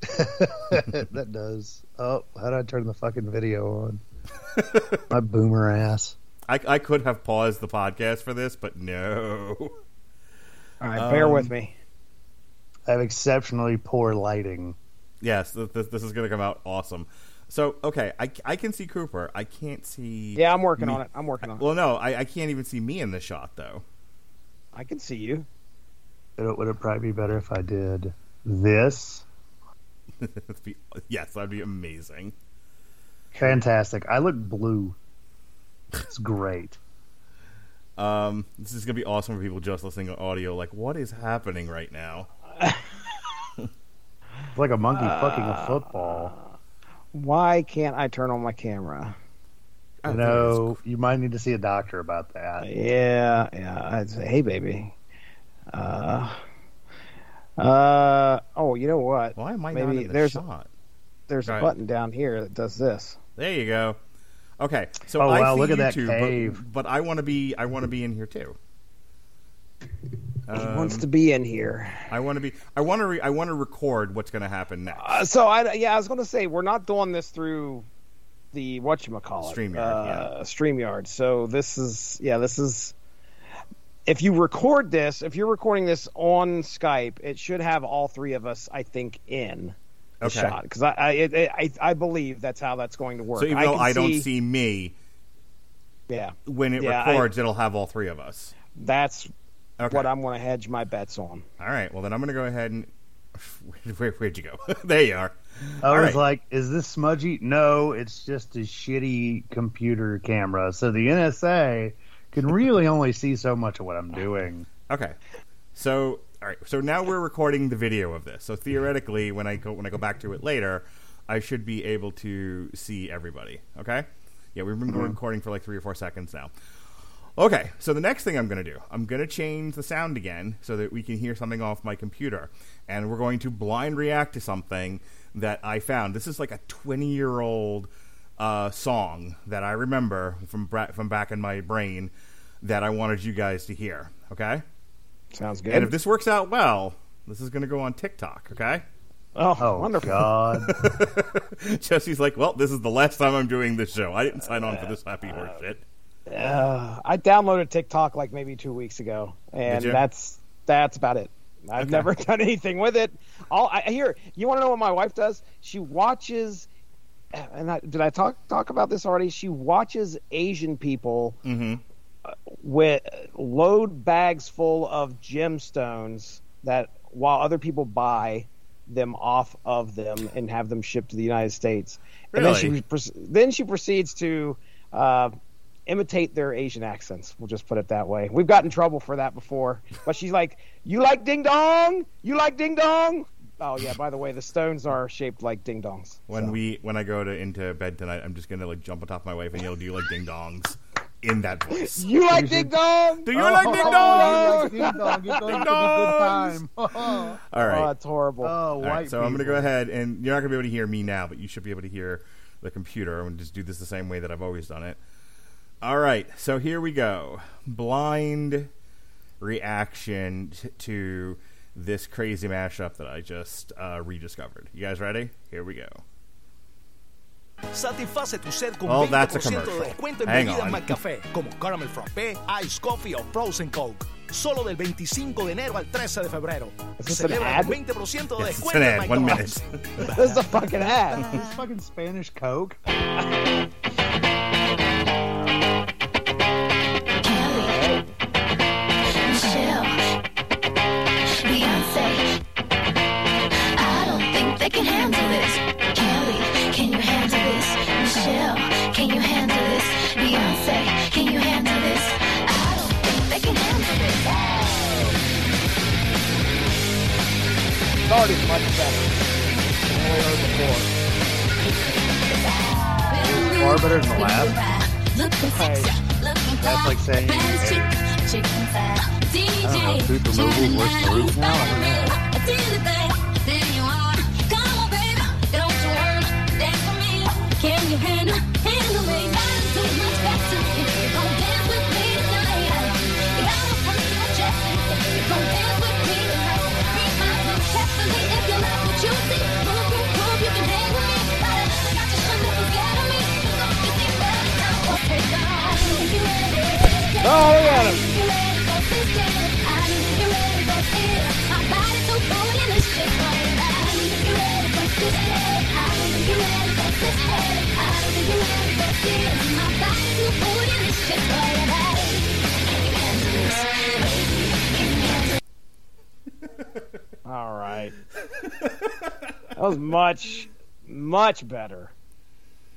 (laughs) that does. Oh, how do I turn the fucking video on? (laughs) My boomer ass. I, I could have paused the podcast for this, but no. All right, bear Um, with me. I have exceptionally poor lighting. Yes, this, this is going to come out awesome. So, okay, I, I can see Cooper. I can't see. Yeah, I'm working me- on it. I'm working on it. Well, no, I, I can't even see me in the shot, though. I can see you. Would it, would it probably be better if I did this? (laughs) Be- yes, that'd be amazing. Fantastic. I look blue. It's great. (laughs) Um, this is going to be awesome for people just listening to audio. Like, what is happening right now? (laughs) It's like a monkey fucking a football. Why can't I turn on my camera? I You know, you might need to see a doctor about that. Yeah, yeah. I'd say, hey, baby. Uh, uh. Oh, you know what? Why am I not Maybe in the there's shot? there's Right. a button down here that does this. There you go. Okay, so Oh, I wow, see look at you that two, cave. But, but I want to be I want to be in here too. He wants Um, to be in here. I want to be. I want to. Re, I want to record what's going to happen next. Uh, so I yeah, I was going to say we're not doing this through the what you call it StreamYard, uh, Streamyard. So this is yeah, this is if you record this, if you're recording this on Skype, it should have all three of us, I think, in the Okay. shot because I I, it, I I believe that's how that's going to work. so even though can I don't see me yeah, when it Yeah, I- records, it'll have all three of us. that's Okay. what I'm going to hedge my bets on. All right. Well, then I'm going to go ahead and. (laughs) Where, where, where'd you go? (laughs) there you are. I All was right. like, is this smudgy? No, it's just a shitty computer camera. So the NSA can really (laughs) only see so much of what I'm doing. Okay. So all right. So now we're recording the video of this. So theoretically, when I go when I go back to it later, I should be able to see everybody. Okay. Yeah, we've been mm-hmm. recording for like three or four seconds now. Okay, so the next thing I'm going to do, I'm going to change the sound again so that we can hear something off my computer. And we're going to blind react to something that I found. This is like a 20 year old uh, song that I remember from, bra- from back in my brain that I wanted you guys to hear. Okay? Sounds good. And if this works out well, this is going to go on TikTok. Okay? oh, Oh, wonderful. God. (laughs) Jesse's like, well, this is the last time I'm doing this show. I didn't sign on for this happy horse shit. Uh, I downloaded TikTok like maybe two weeks ago, and that's that's about it. I've Okay. never (laughs) done anything with it. All I hear, you want to know what my wife does? She watches and I, did I talk talk about this already? She watches Asian people Mm-hmm. with load bags full of gemstones that while other people buy them off of them and have them shipped to the United States. And then she then she proceeds to uh, imitate their Asian accents. We'll just put it that way. We've gotten in trouble for that before. But she's like, "You like ding dong? You like ding dong?" Oh yeah. By the way, the stones are shaped like ding dongs. When So- we when I go to into bed tonight, I'm just gonna like jump on top of my wife and yell, "Do you like ding dongs?" In that voice. you like ding dong? Do you like oh, ding Oh, like ding dong. It's (laughs) going Ding to be a good dongs. time. (laughs) All Oh, right. that's horrible. oh, All white right, so I'm going to go ahead, and you're not going to be able to hear me now, but you should be able to hear the computer. I'm going to just do this the same way that I've always done it. All right, so here we go. Blind reaction t- to this crazy mashup that I just uh, rediscovered. You guys ready? Here we go. Satisface tu sed con Oh, 20% that's a de commercial. descuento en Hang bebidas on. McCafé, como Caramel Frappé, Ice Coffee o Frozen Coke. Solo del 25 de enero al 13 de febrero. Is this an Celebra ad? con 20% de Yes, it's descuento an en ad. One McDonald's. minute. (laughs) this is a fucking ad. This fucking Spanish Coke. (laughs) they can handle this. Kelly, can you handle this? Michelle, can you handle this? Beyonce, can you handle this? I don't think they can handle this. It's already much better than we heard before. Far better than the last. Hey. That's like saying, Chicken I don't know, food removal works roots now. I don't know. Baby? Can you handle All right. that was much, much better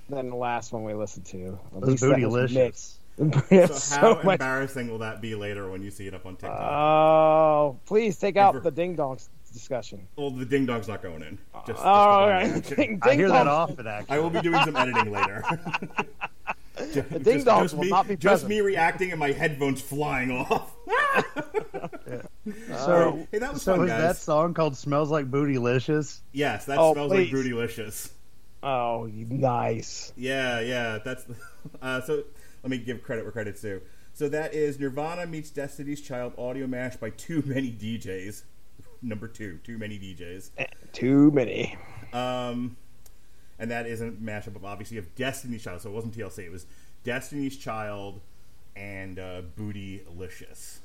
than the last one we listened to. At It was bootylicious. Mixed. So how so much. embarrassing will that be later when you see it up on TikTok? Oh, please take out Ever- the ding dongs discussion. well, the ding dong's not going in. Just, just Oh, all the (laughs) Ding, I ding hear that dongs- often, I will be doing some editing later. (laughs) Just- ding dongs will me, not be Just present. me reacting and my headphones flying off. (laughs) So, Hey, that was so fun, is guys. that song called "Smells Like Bootylicious"? Yes, that Oh, smells please. like bootylicious. Oh, nice. Yeah, yeah, that's. Uh, so let me give credit where credit's due. So that is Nirvana meets Destiny's Child audio mash by too many DJs. (laughs) Number two, too many DJs. Too many. Um, and that is a mashup of obviously of Destiny's Child. So it wasn't TLC. It was Destiny's Child and uh, Bootylicious.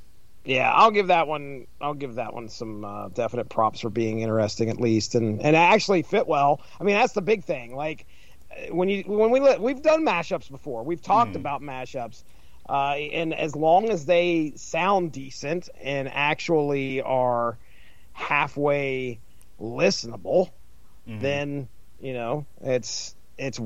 Yeah, I'll give that one. I'll give that one some uh, definite props for being interesting, at least, and and actually fit well. I mean, that's the big thing. Like when you when we we've done mashups before, we've talked about mashups, uh, and as long as they sound decent and actually are halfway listenable, then you know it's it's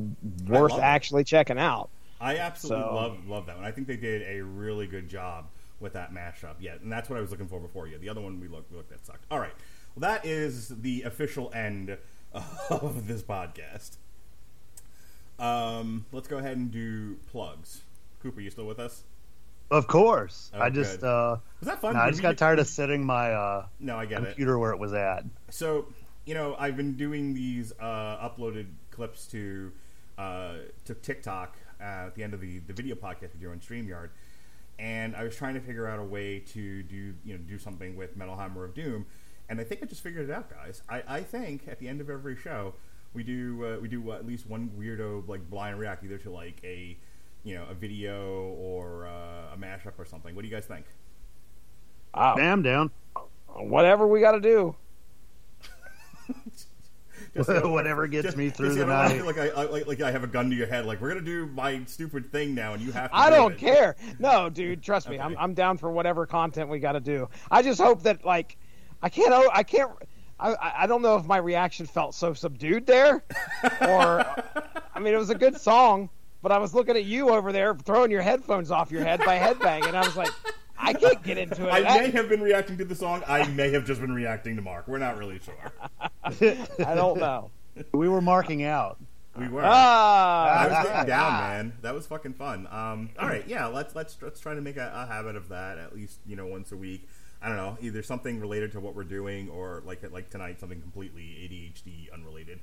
worth actually checking out. I absolutely So- love love that one. I think they did a really good job with that mashup. Yeah, and that's what I was looking for before. Yeah, the other one we looked we looked at sucked. All right, well that is the official end (laughs) of this podcast. Um, let's go ahead and do plugs. Cooper, you still with us? Of course. Oh, I just, good. uh, Was that fun? no, I just got tired of sitting my uh, No, I get it. computer where it was at. So, you know, I've been doing these uh, uploaded clips to uh, to TikTok uh, at the end of the, the video podcast we do on StreamYard, and I was trying to figure out a way to do you know do something with Metal Hammer of Doom, and I think I just figured it out, guys. I, I think at the end of every show we do uh, we do at least one weirdo like blind react either to like a you know a video or uh, a mashup or something. What do you guys think? Wow. Damn down. Whatever we got to do. (laughs) (laughs) Whatever gets me through the night. want feel like I, I like, like I have a gun to your head. Like we're gonna do my stupid thing now, and you have to. I do don't it. care. No, dude, trust me. (laughs) I'm I'm down for whatever content we got to do. I just hope that like I can't I can't I I I don't know if my reaction felt so subdued there or I mean it was a good song, but I was looking at you over there throwing your headphones off your head by headbang and I was like I can't get into it. I That- may have been reacting to the song. I may have just been reacting to Mark. We're not really sure. (laughs) I don't know. We were marking out. We were. Ah, I was getting (laughs) down, man. That was fucking fun. Um, all right, yeah. Let's let's let's try to make a, a habit of that at least you know once a week. I don't know, either something related to what we're doing or like like tonight, something completely ADHD unrelated.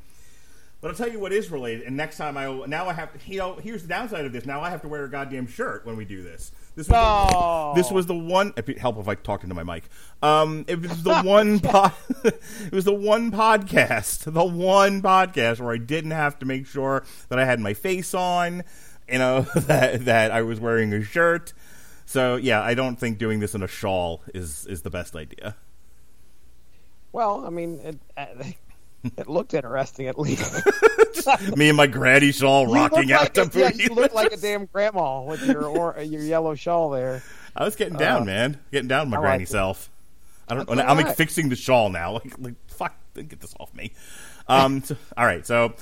But I'll tell you what is related. And next time I will, now I have to. You know, here's the downside of this. Now I have to wear a goddamn shirt when we do this. This was No. the, this was the one. It'd help if I talked into my mic. Um, it was the one. (laughs) (laughs) it was the one podcast, the one podcast where I didn't have to make sure that I had my face on. You know (laughs) that that I was wearing a shirt. So yeah, I don't think doing this in a shawl is is the best idea. well, I mean it uh, it looked interesting at least. (laughs) Me and my granny shawl You rocking out like to a, yeah, you look like a damn grandma with your or, your yellow shawl there. I was getting down, Uh, man. Getting down with my I granny like self. I don't. That's I'm all like right. fixing the shawl now. Like, like fuck, get this off me. Um. so- all right. So,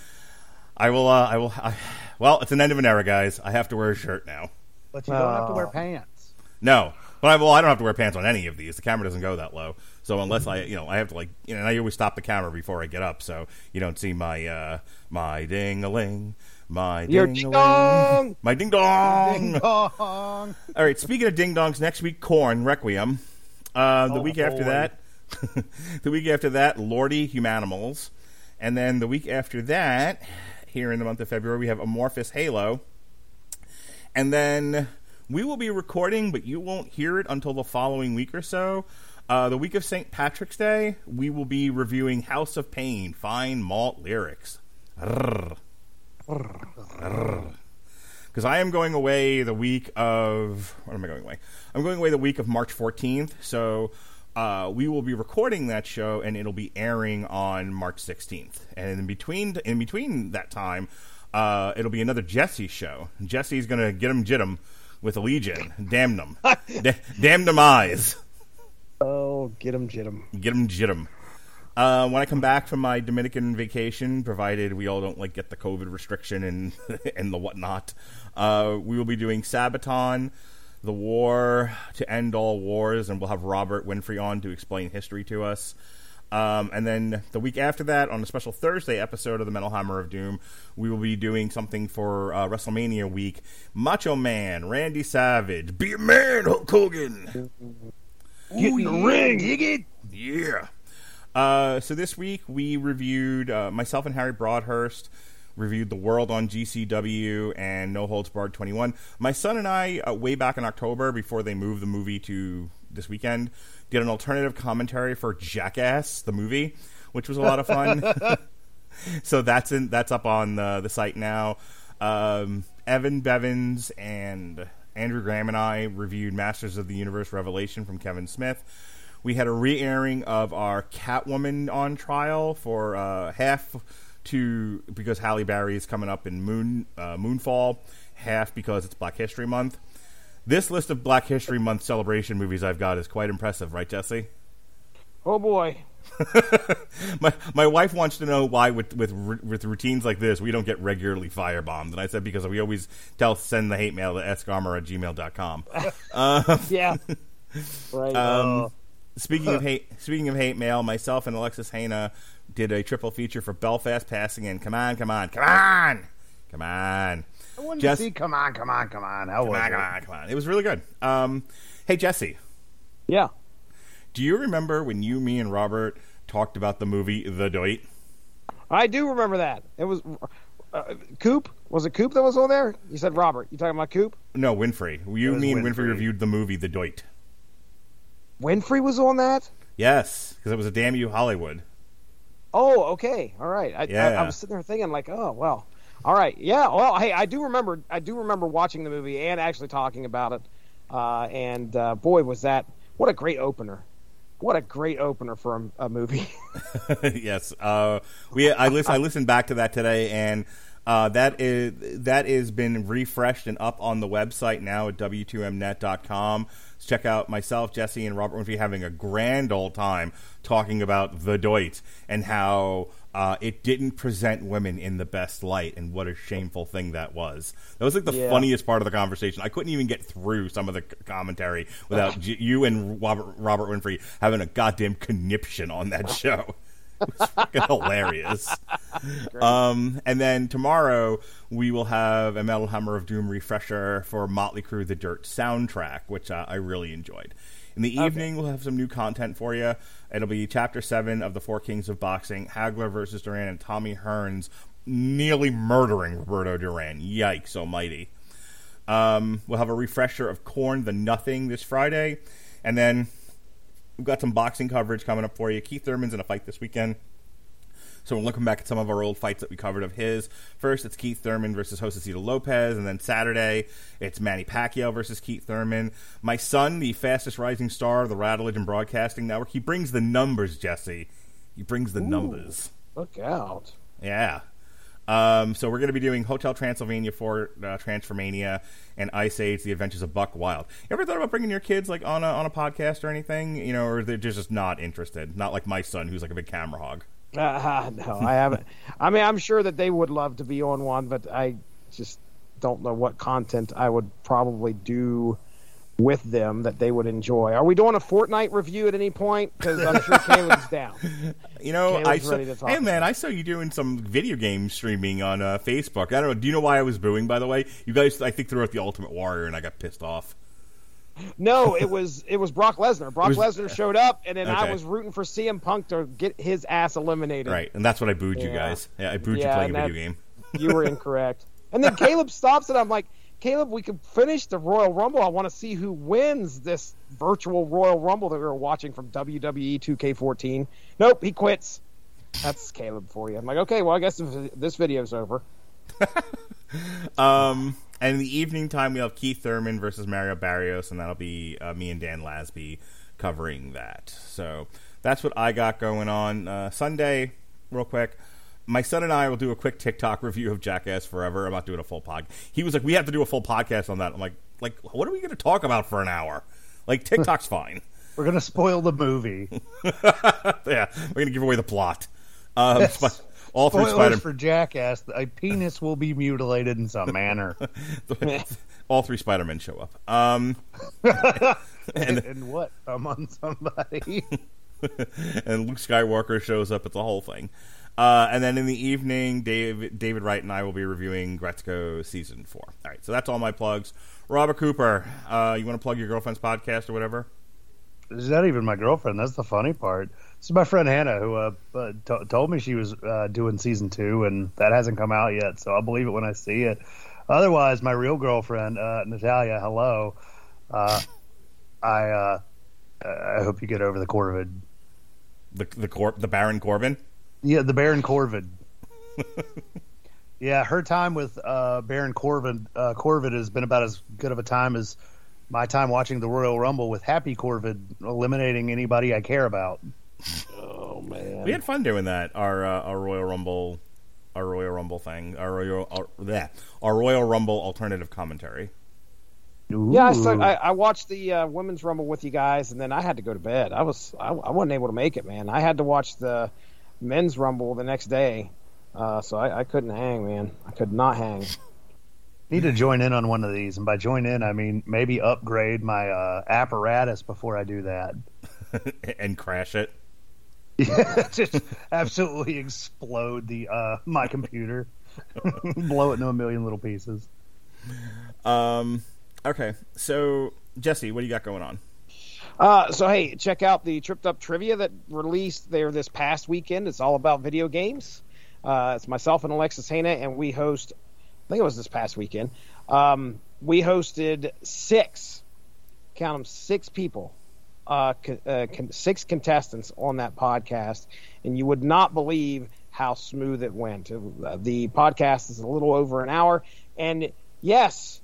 I will. Uh, I will. I, well, it's an end of an era, guys. I have to wear a shirt now. But you don't have to wear Oh. pants. No, but I, well, I don't have to wear pants on any of these. The camera doesn't go that low. So unless I, you know, I have to like, you know, and I always stop the camera before I get up, so you don't see my uh my ding a ling, my Your ding ling, my ding dong. Ding dong. All right. Speaking of ding dongs, next week Korn Requiem. Uh, the Oh, week after boy. that, (laughs) the week after that, Lordi Humanimals, and then the week after that, here in the month of February, we have Amorphis Halo, and then we will be recording, but you won't hear it until the following week or so. Uh, the week of St. Patrick's Day, we will be reviewing House of Pain, Fine Malt Lyrics. because I am going away the week of what am I going away? I'm going away the week of March 14th. So uh, we will be recording that show, and it'll be airing on March 16th. And in between, in between that time, uh, it'll be another Jesse show. Jesse's gonna get him jit 'em with a legion. Damn them, (laughs) da- damn them eyes. Oh, get them, get him. Get them jit 'em. Uh, when I come back from my Dominican vacation, provided we all don't like get the COVID restriction and (laughs) and the whatnot, uh, we will be doing Sabaton, the war to end all wars, and we'll have Robert Winfrey on to explain history to us. Um, and then the week after that, on a special Thursday episode of the Metal Hammer of Doom, we will be doing something for uh, WrestleMania week. Macho Man, Randy Savage, be a man, Hulk Hogan. Get in the ring. Dig it. Yeah. Uh, so this week we reviewed uh, myself and Harry Broadhurst reviewed the World on GCW and No Holds Barred 21. My son and I, uh, way back in October, before they moved the movie to this weekend, did an alternative commentary for Jackass, the movie, which was a lot of fun. (laughs) so that's in that's up on the, the site now. Um, Evan Bevins and Andrew Graham and I reviewed Masters of the Universe Revelation from Kevin Smith. We had a re-airing of our Catwoman on trial for uh, half to because Halle Berry is coming up in Moon uh, Moonfall, half because it's Black History Month. This list of Black History Month celebration movies I've got is quite impressive, right, Jesse? Oh boy. (laughs) my my wife wants to know why with with with routines like this we don't get regularly firebombed, and I said because we always tell send the hate mail to sgarmer at gmail.com. (laughs) (laughs) Yeah. right. Um, speaking of hate, speaking of hate mail, myself and Alexis Hana did a triple feature for Belfast Passing In. Come on, come on, come on, come on, I wanted Jess- to see. Come on, come on, come on. How come was on, it? come on, come on. It was really good. Um, hey Jesse, yeah. do you remember when you, me, and Robert talked about the movie The Doit? I do remember that. It was uh, Coop. Was it Coop that was on there? You said Robert. You talking about Coop? No, Winfrey. You, It was me, and Winfrey Winfrey. reviewed the movie The Doit. Winfrey was on that. Yes, because it was a damn you Hollywood. Oh, okay, all right. I, I, Yeah. I was sitting there thinking like, oh well, all right, yeah. Well, hey, I do remember. I do remember watching the movie and actually talking about it. Uh, and uh, boy, was that what a great opener! What a great opener for a, a movie. (laughs) (laughs) yes, uh, we I listen, I listened back to that today, and uh, that is that has been refreshed and up on the website now at w2mnet.com. So check out myself, Jesse, and Robert Winfrey having a grand old time talking about the Doit and how uh, it didn't present women in the best light, and what a shameful thing that was. That was like the Yeah. funniest part of the conversation. I couldn't even get through some of the commentary without (laughs) j- you and Robert, Robert Winfrey having a goddamn conniption on that show. (laughs) It was fucking hilarious. Um, and then tomorrow we will have a Metal Hammer of Doom refresher for Motley Crue: The Dirt soundtrack, which uh, I really enjoyed. In the evening, we'll have some new content for you. It'll be Chapter Seven of the Four Kings of Boxing: Hagler versus Duran, and Tommy Hearns nearly murdering Roberto Duran. Yikes, almighty! Um, we'll have a refresher of Korn: The Nothing this Friday, and then we've got some boxing coverage coming up for you. Keith Thurman's in a fight this weekend. So we're looking back at some of our old fights that we covered of his. First, it's Keith Thurman versus Josecito Lopez, and then Saturday, it's Manny Pacquiao versus Keith Thurman. My son, the fastest rising star of the Radulich and Broadcasting Network, he brings the numbers, Jesse. He brings the numbers. Look out. Yeah. Um, so we're going to be doing Hotel Transylvania for uh, Transformania and Ice Age: The Adventures of Buck Wild. You ever thought about bringing your kids like on a on a podcast or anything? You know, or they're just not interested? Not like my son, who's like a big camera hog. Uh, (laughs) no, I haven't. I mean, I'm sure that they would love to be on one, but I just don't know what content I would probably do with them that they would enjoy. Are we doing a Fortnite review at any point? Because I'm sure Caleb's (laughs) down. You know, Caleb's I saw, ready to talk hey man, I saw you doing some video game streaming on uh, Facebook. I don't know. Do you know why I was booing? By the way, you guys, I think threw out the Ultimate Warrior, and I got pissed off. No, it was it was Brock Lesnar. Brock was- Lesnar showed up, and then I was rooting for CM Punk to get his ass eliminated. Right, and that's what I booed you guys. Yeah, I booed you playing a video game. (laughs) You were incorrect. And then Caleb stops it. I'm like, Caleb, we can finish the Royal Rumble. I want to see who wins this virtual Royal Rumble that we were watching from WWE 2K14. Nope, he quits. That's Caleb for you. I'm like, okay, well, I guess this video's over. (laughs) Um, and in the evening time, we have Keith Thurman versus Mario Barrios, and that'll be uh, me and Dan Lasby covering that. So that's what I got going on. Uh, Sunday, real quick. My son and I will do a quick TikTok (laughs) review of Jackass Forever. I'm not doing a full pod. He was like, "We have to do a full podcast on that." I'm like, "Like, what are we going to talk about for an hour? Like, (laughs) TikTok's fine." We're gonna spoil the movie. (laughs) yeah, we're going to give away the plot. Um, Yes. All three Spider, for Jackass. A penis will be mutilated in some manner. (laughs) all three Spider-Men show up. Um, (laughs) and, and what? I'm on somebody. (laughs) and Luke Skywalker shows up. at the whole thing. Uh, and then in the evening, Dave, David Wright and I will be reviewing Gretzko season four. All right, so that's all my plugs. Robert Cooper, uh, you want to plug your girlfriend's podcast or whatever? Is that even my girlfriend. That's the funny part. This is my friend Hannah, who uh, uh, t- told me she was uh, doing season two, and that hasn't come out yet. So I'll believe it when I see it. Otherwise, my real girlfriend, uh, Natalia, hello. Uh, I uh, I hope you get over the Corvid. The the Cor- the Baron Corbin. Yeah, the Baron Corvid. (laughs) yeah, her time with uh, Baron Corvid uh, Corvid has been about as good of a time as my time watching the Royal Rumble with Happy Corvid eliminating anybody I care about. Oh, man. We had fun doing that. Our uh, our Royal Rumble, our Royal Rumble thing, our Royal our, bleh, our Royal Rumble alternative commentary. Yeah, I, saw, Ooh. I, I watched the uh, women's rumble with you guys, and then I had to go to bed. I was I, I wasn't able to make it, man. I had to watch the men's rumble the next day, uh, so I, I couldn't hang, man. I could not hang. need to join in on one of these, and by join in, I mean maybe upgrade my uh, apparatus before I do that. (laughs) and crash it. (laughs) Just absolutely explode the uh, my computer, (laughs) blow it into a million little pieces. Um, okay, so Jesse, what do you got going on? Uh, so hey, check out the Tripped Up Trivia that released there this past weekend. It's all about video games. Uh, it's myself and Alexis Hana, and we host. I think it was this past weekend. Um, we hosted six, count them, six people, uh, uh, con- six contestants on that podcast, and you would not believe how smooth it went. Uh, the podcast is a little over an hour, and yes,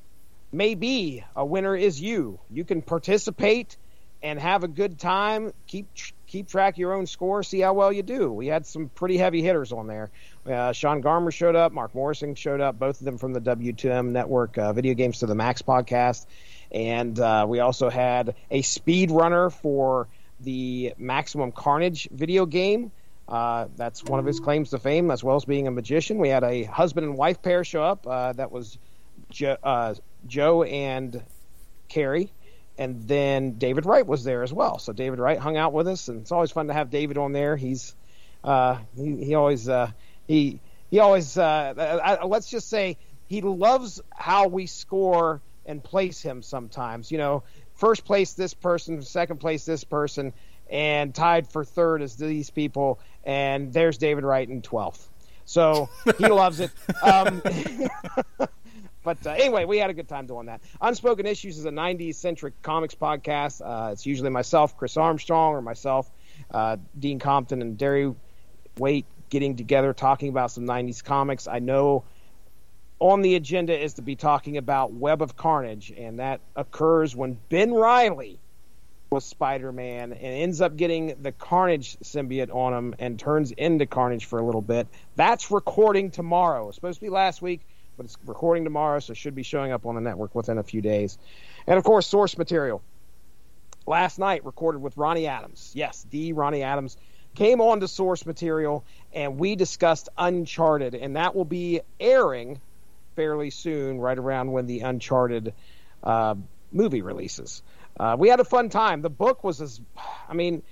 maybe a winner is you. You can participate and have a good time. Keep tr- keep track of your own score. See how well you do. We had some pretty heavy hitters on there. Uh, Sean Garmer showed up. Mark Morrison showed up. Both of them from the W2M Network, uh, Video Games to the Max podcast. And uh, we also had a speed runner for the Maximum Carnage video game. Uh, that's one of his claims to fame, as well as being a magician. We had a husband and wife pair show up. Uh, that was jo- uh, Joe and Carrie. And then David Wright was there as well. So David Wright hung out with us, and it's always fun to have David on there. He's uh, he, he always uh, he he always I, let's just say he loves how we score and place him sometimes. You know, first place this person, second place this person, and tied for third is these people, and there's David Wright in twelfth. So he (laughs) loves it. Um, (laughs) but uh, anyway, we had a good time doing that. Unspoken Issues is a 90s centric comics podcast. Uh, it's usually myself, Chris Armstrong, or myself, uh, Dean Compton, and Derry Waite getting together talking about some 90s comics. I know on the agenda is to be talking about Web of Carnage, and that occurs when Ben Reilly was Spider Man and ends up getting the Carnage symbiote on him and turns into Carnage for a little bit. That's recording tomorrow. It's supposed to be last week, but it's recording tomorrow, so should be showing up on the network within a few days. And of course, source material. Last night, recorded with Ronnie Adams. Yes, D. Ronnie Adams came on to source material, and we discussed Uncharted, and that will be airing fairly soon, right around when the Uncharted uh, movie releases. Uh, we had a fun time. The book was as, I mean,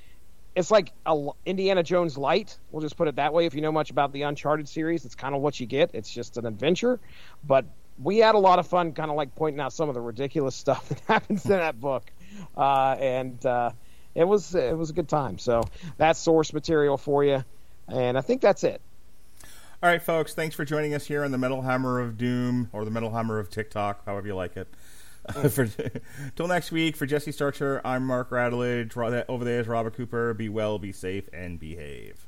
it's like a Indiana Jones light. We'll just put it that way. If you know much about the Uncharted series, it's kind of what you get. It's just an adventure, but we had a lot of fun, kind of like pointing out some of the ridiculous (laughs) stuff that happens in that book, uh, and uh, it was it was a good time. So that's source material for you, and I think that's it. All right, folks, thanks for joining us here on the Metal Hammer of Doom or the Metal Hammer of TikTok, however you like it. Mm. Until (laughs) for, till next week, for Jesse Starcher, I'm Mark Radulich. Over there is Robert Cooper. Be well, be safe, and behave.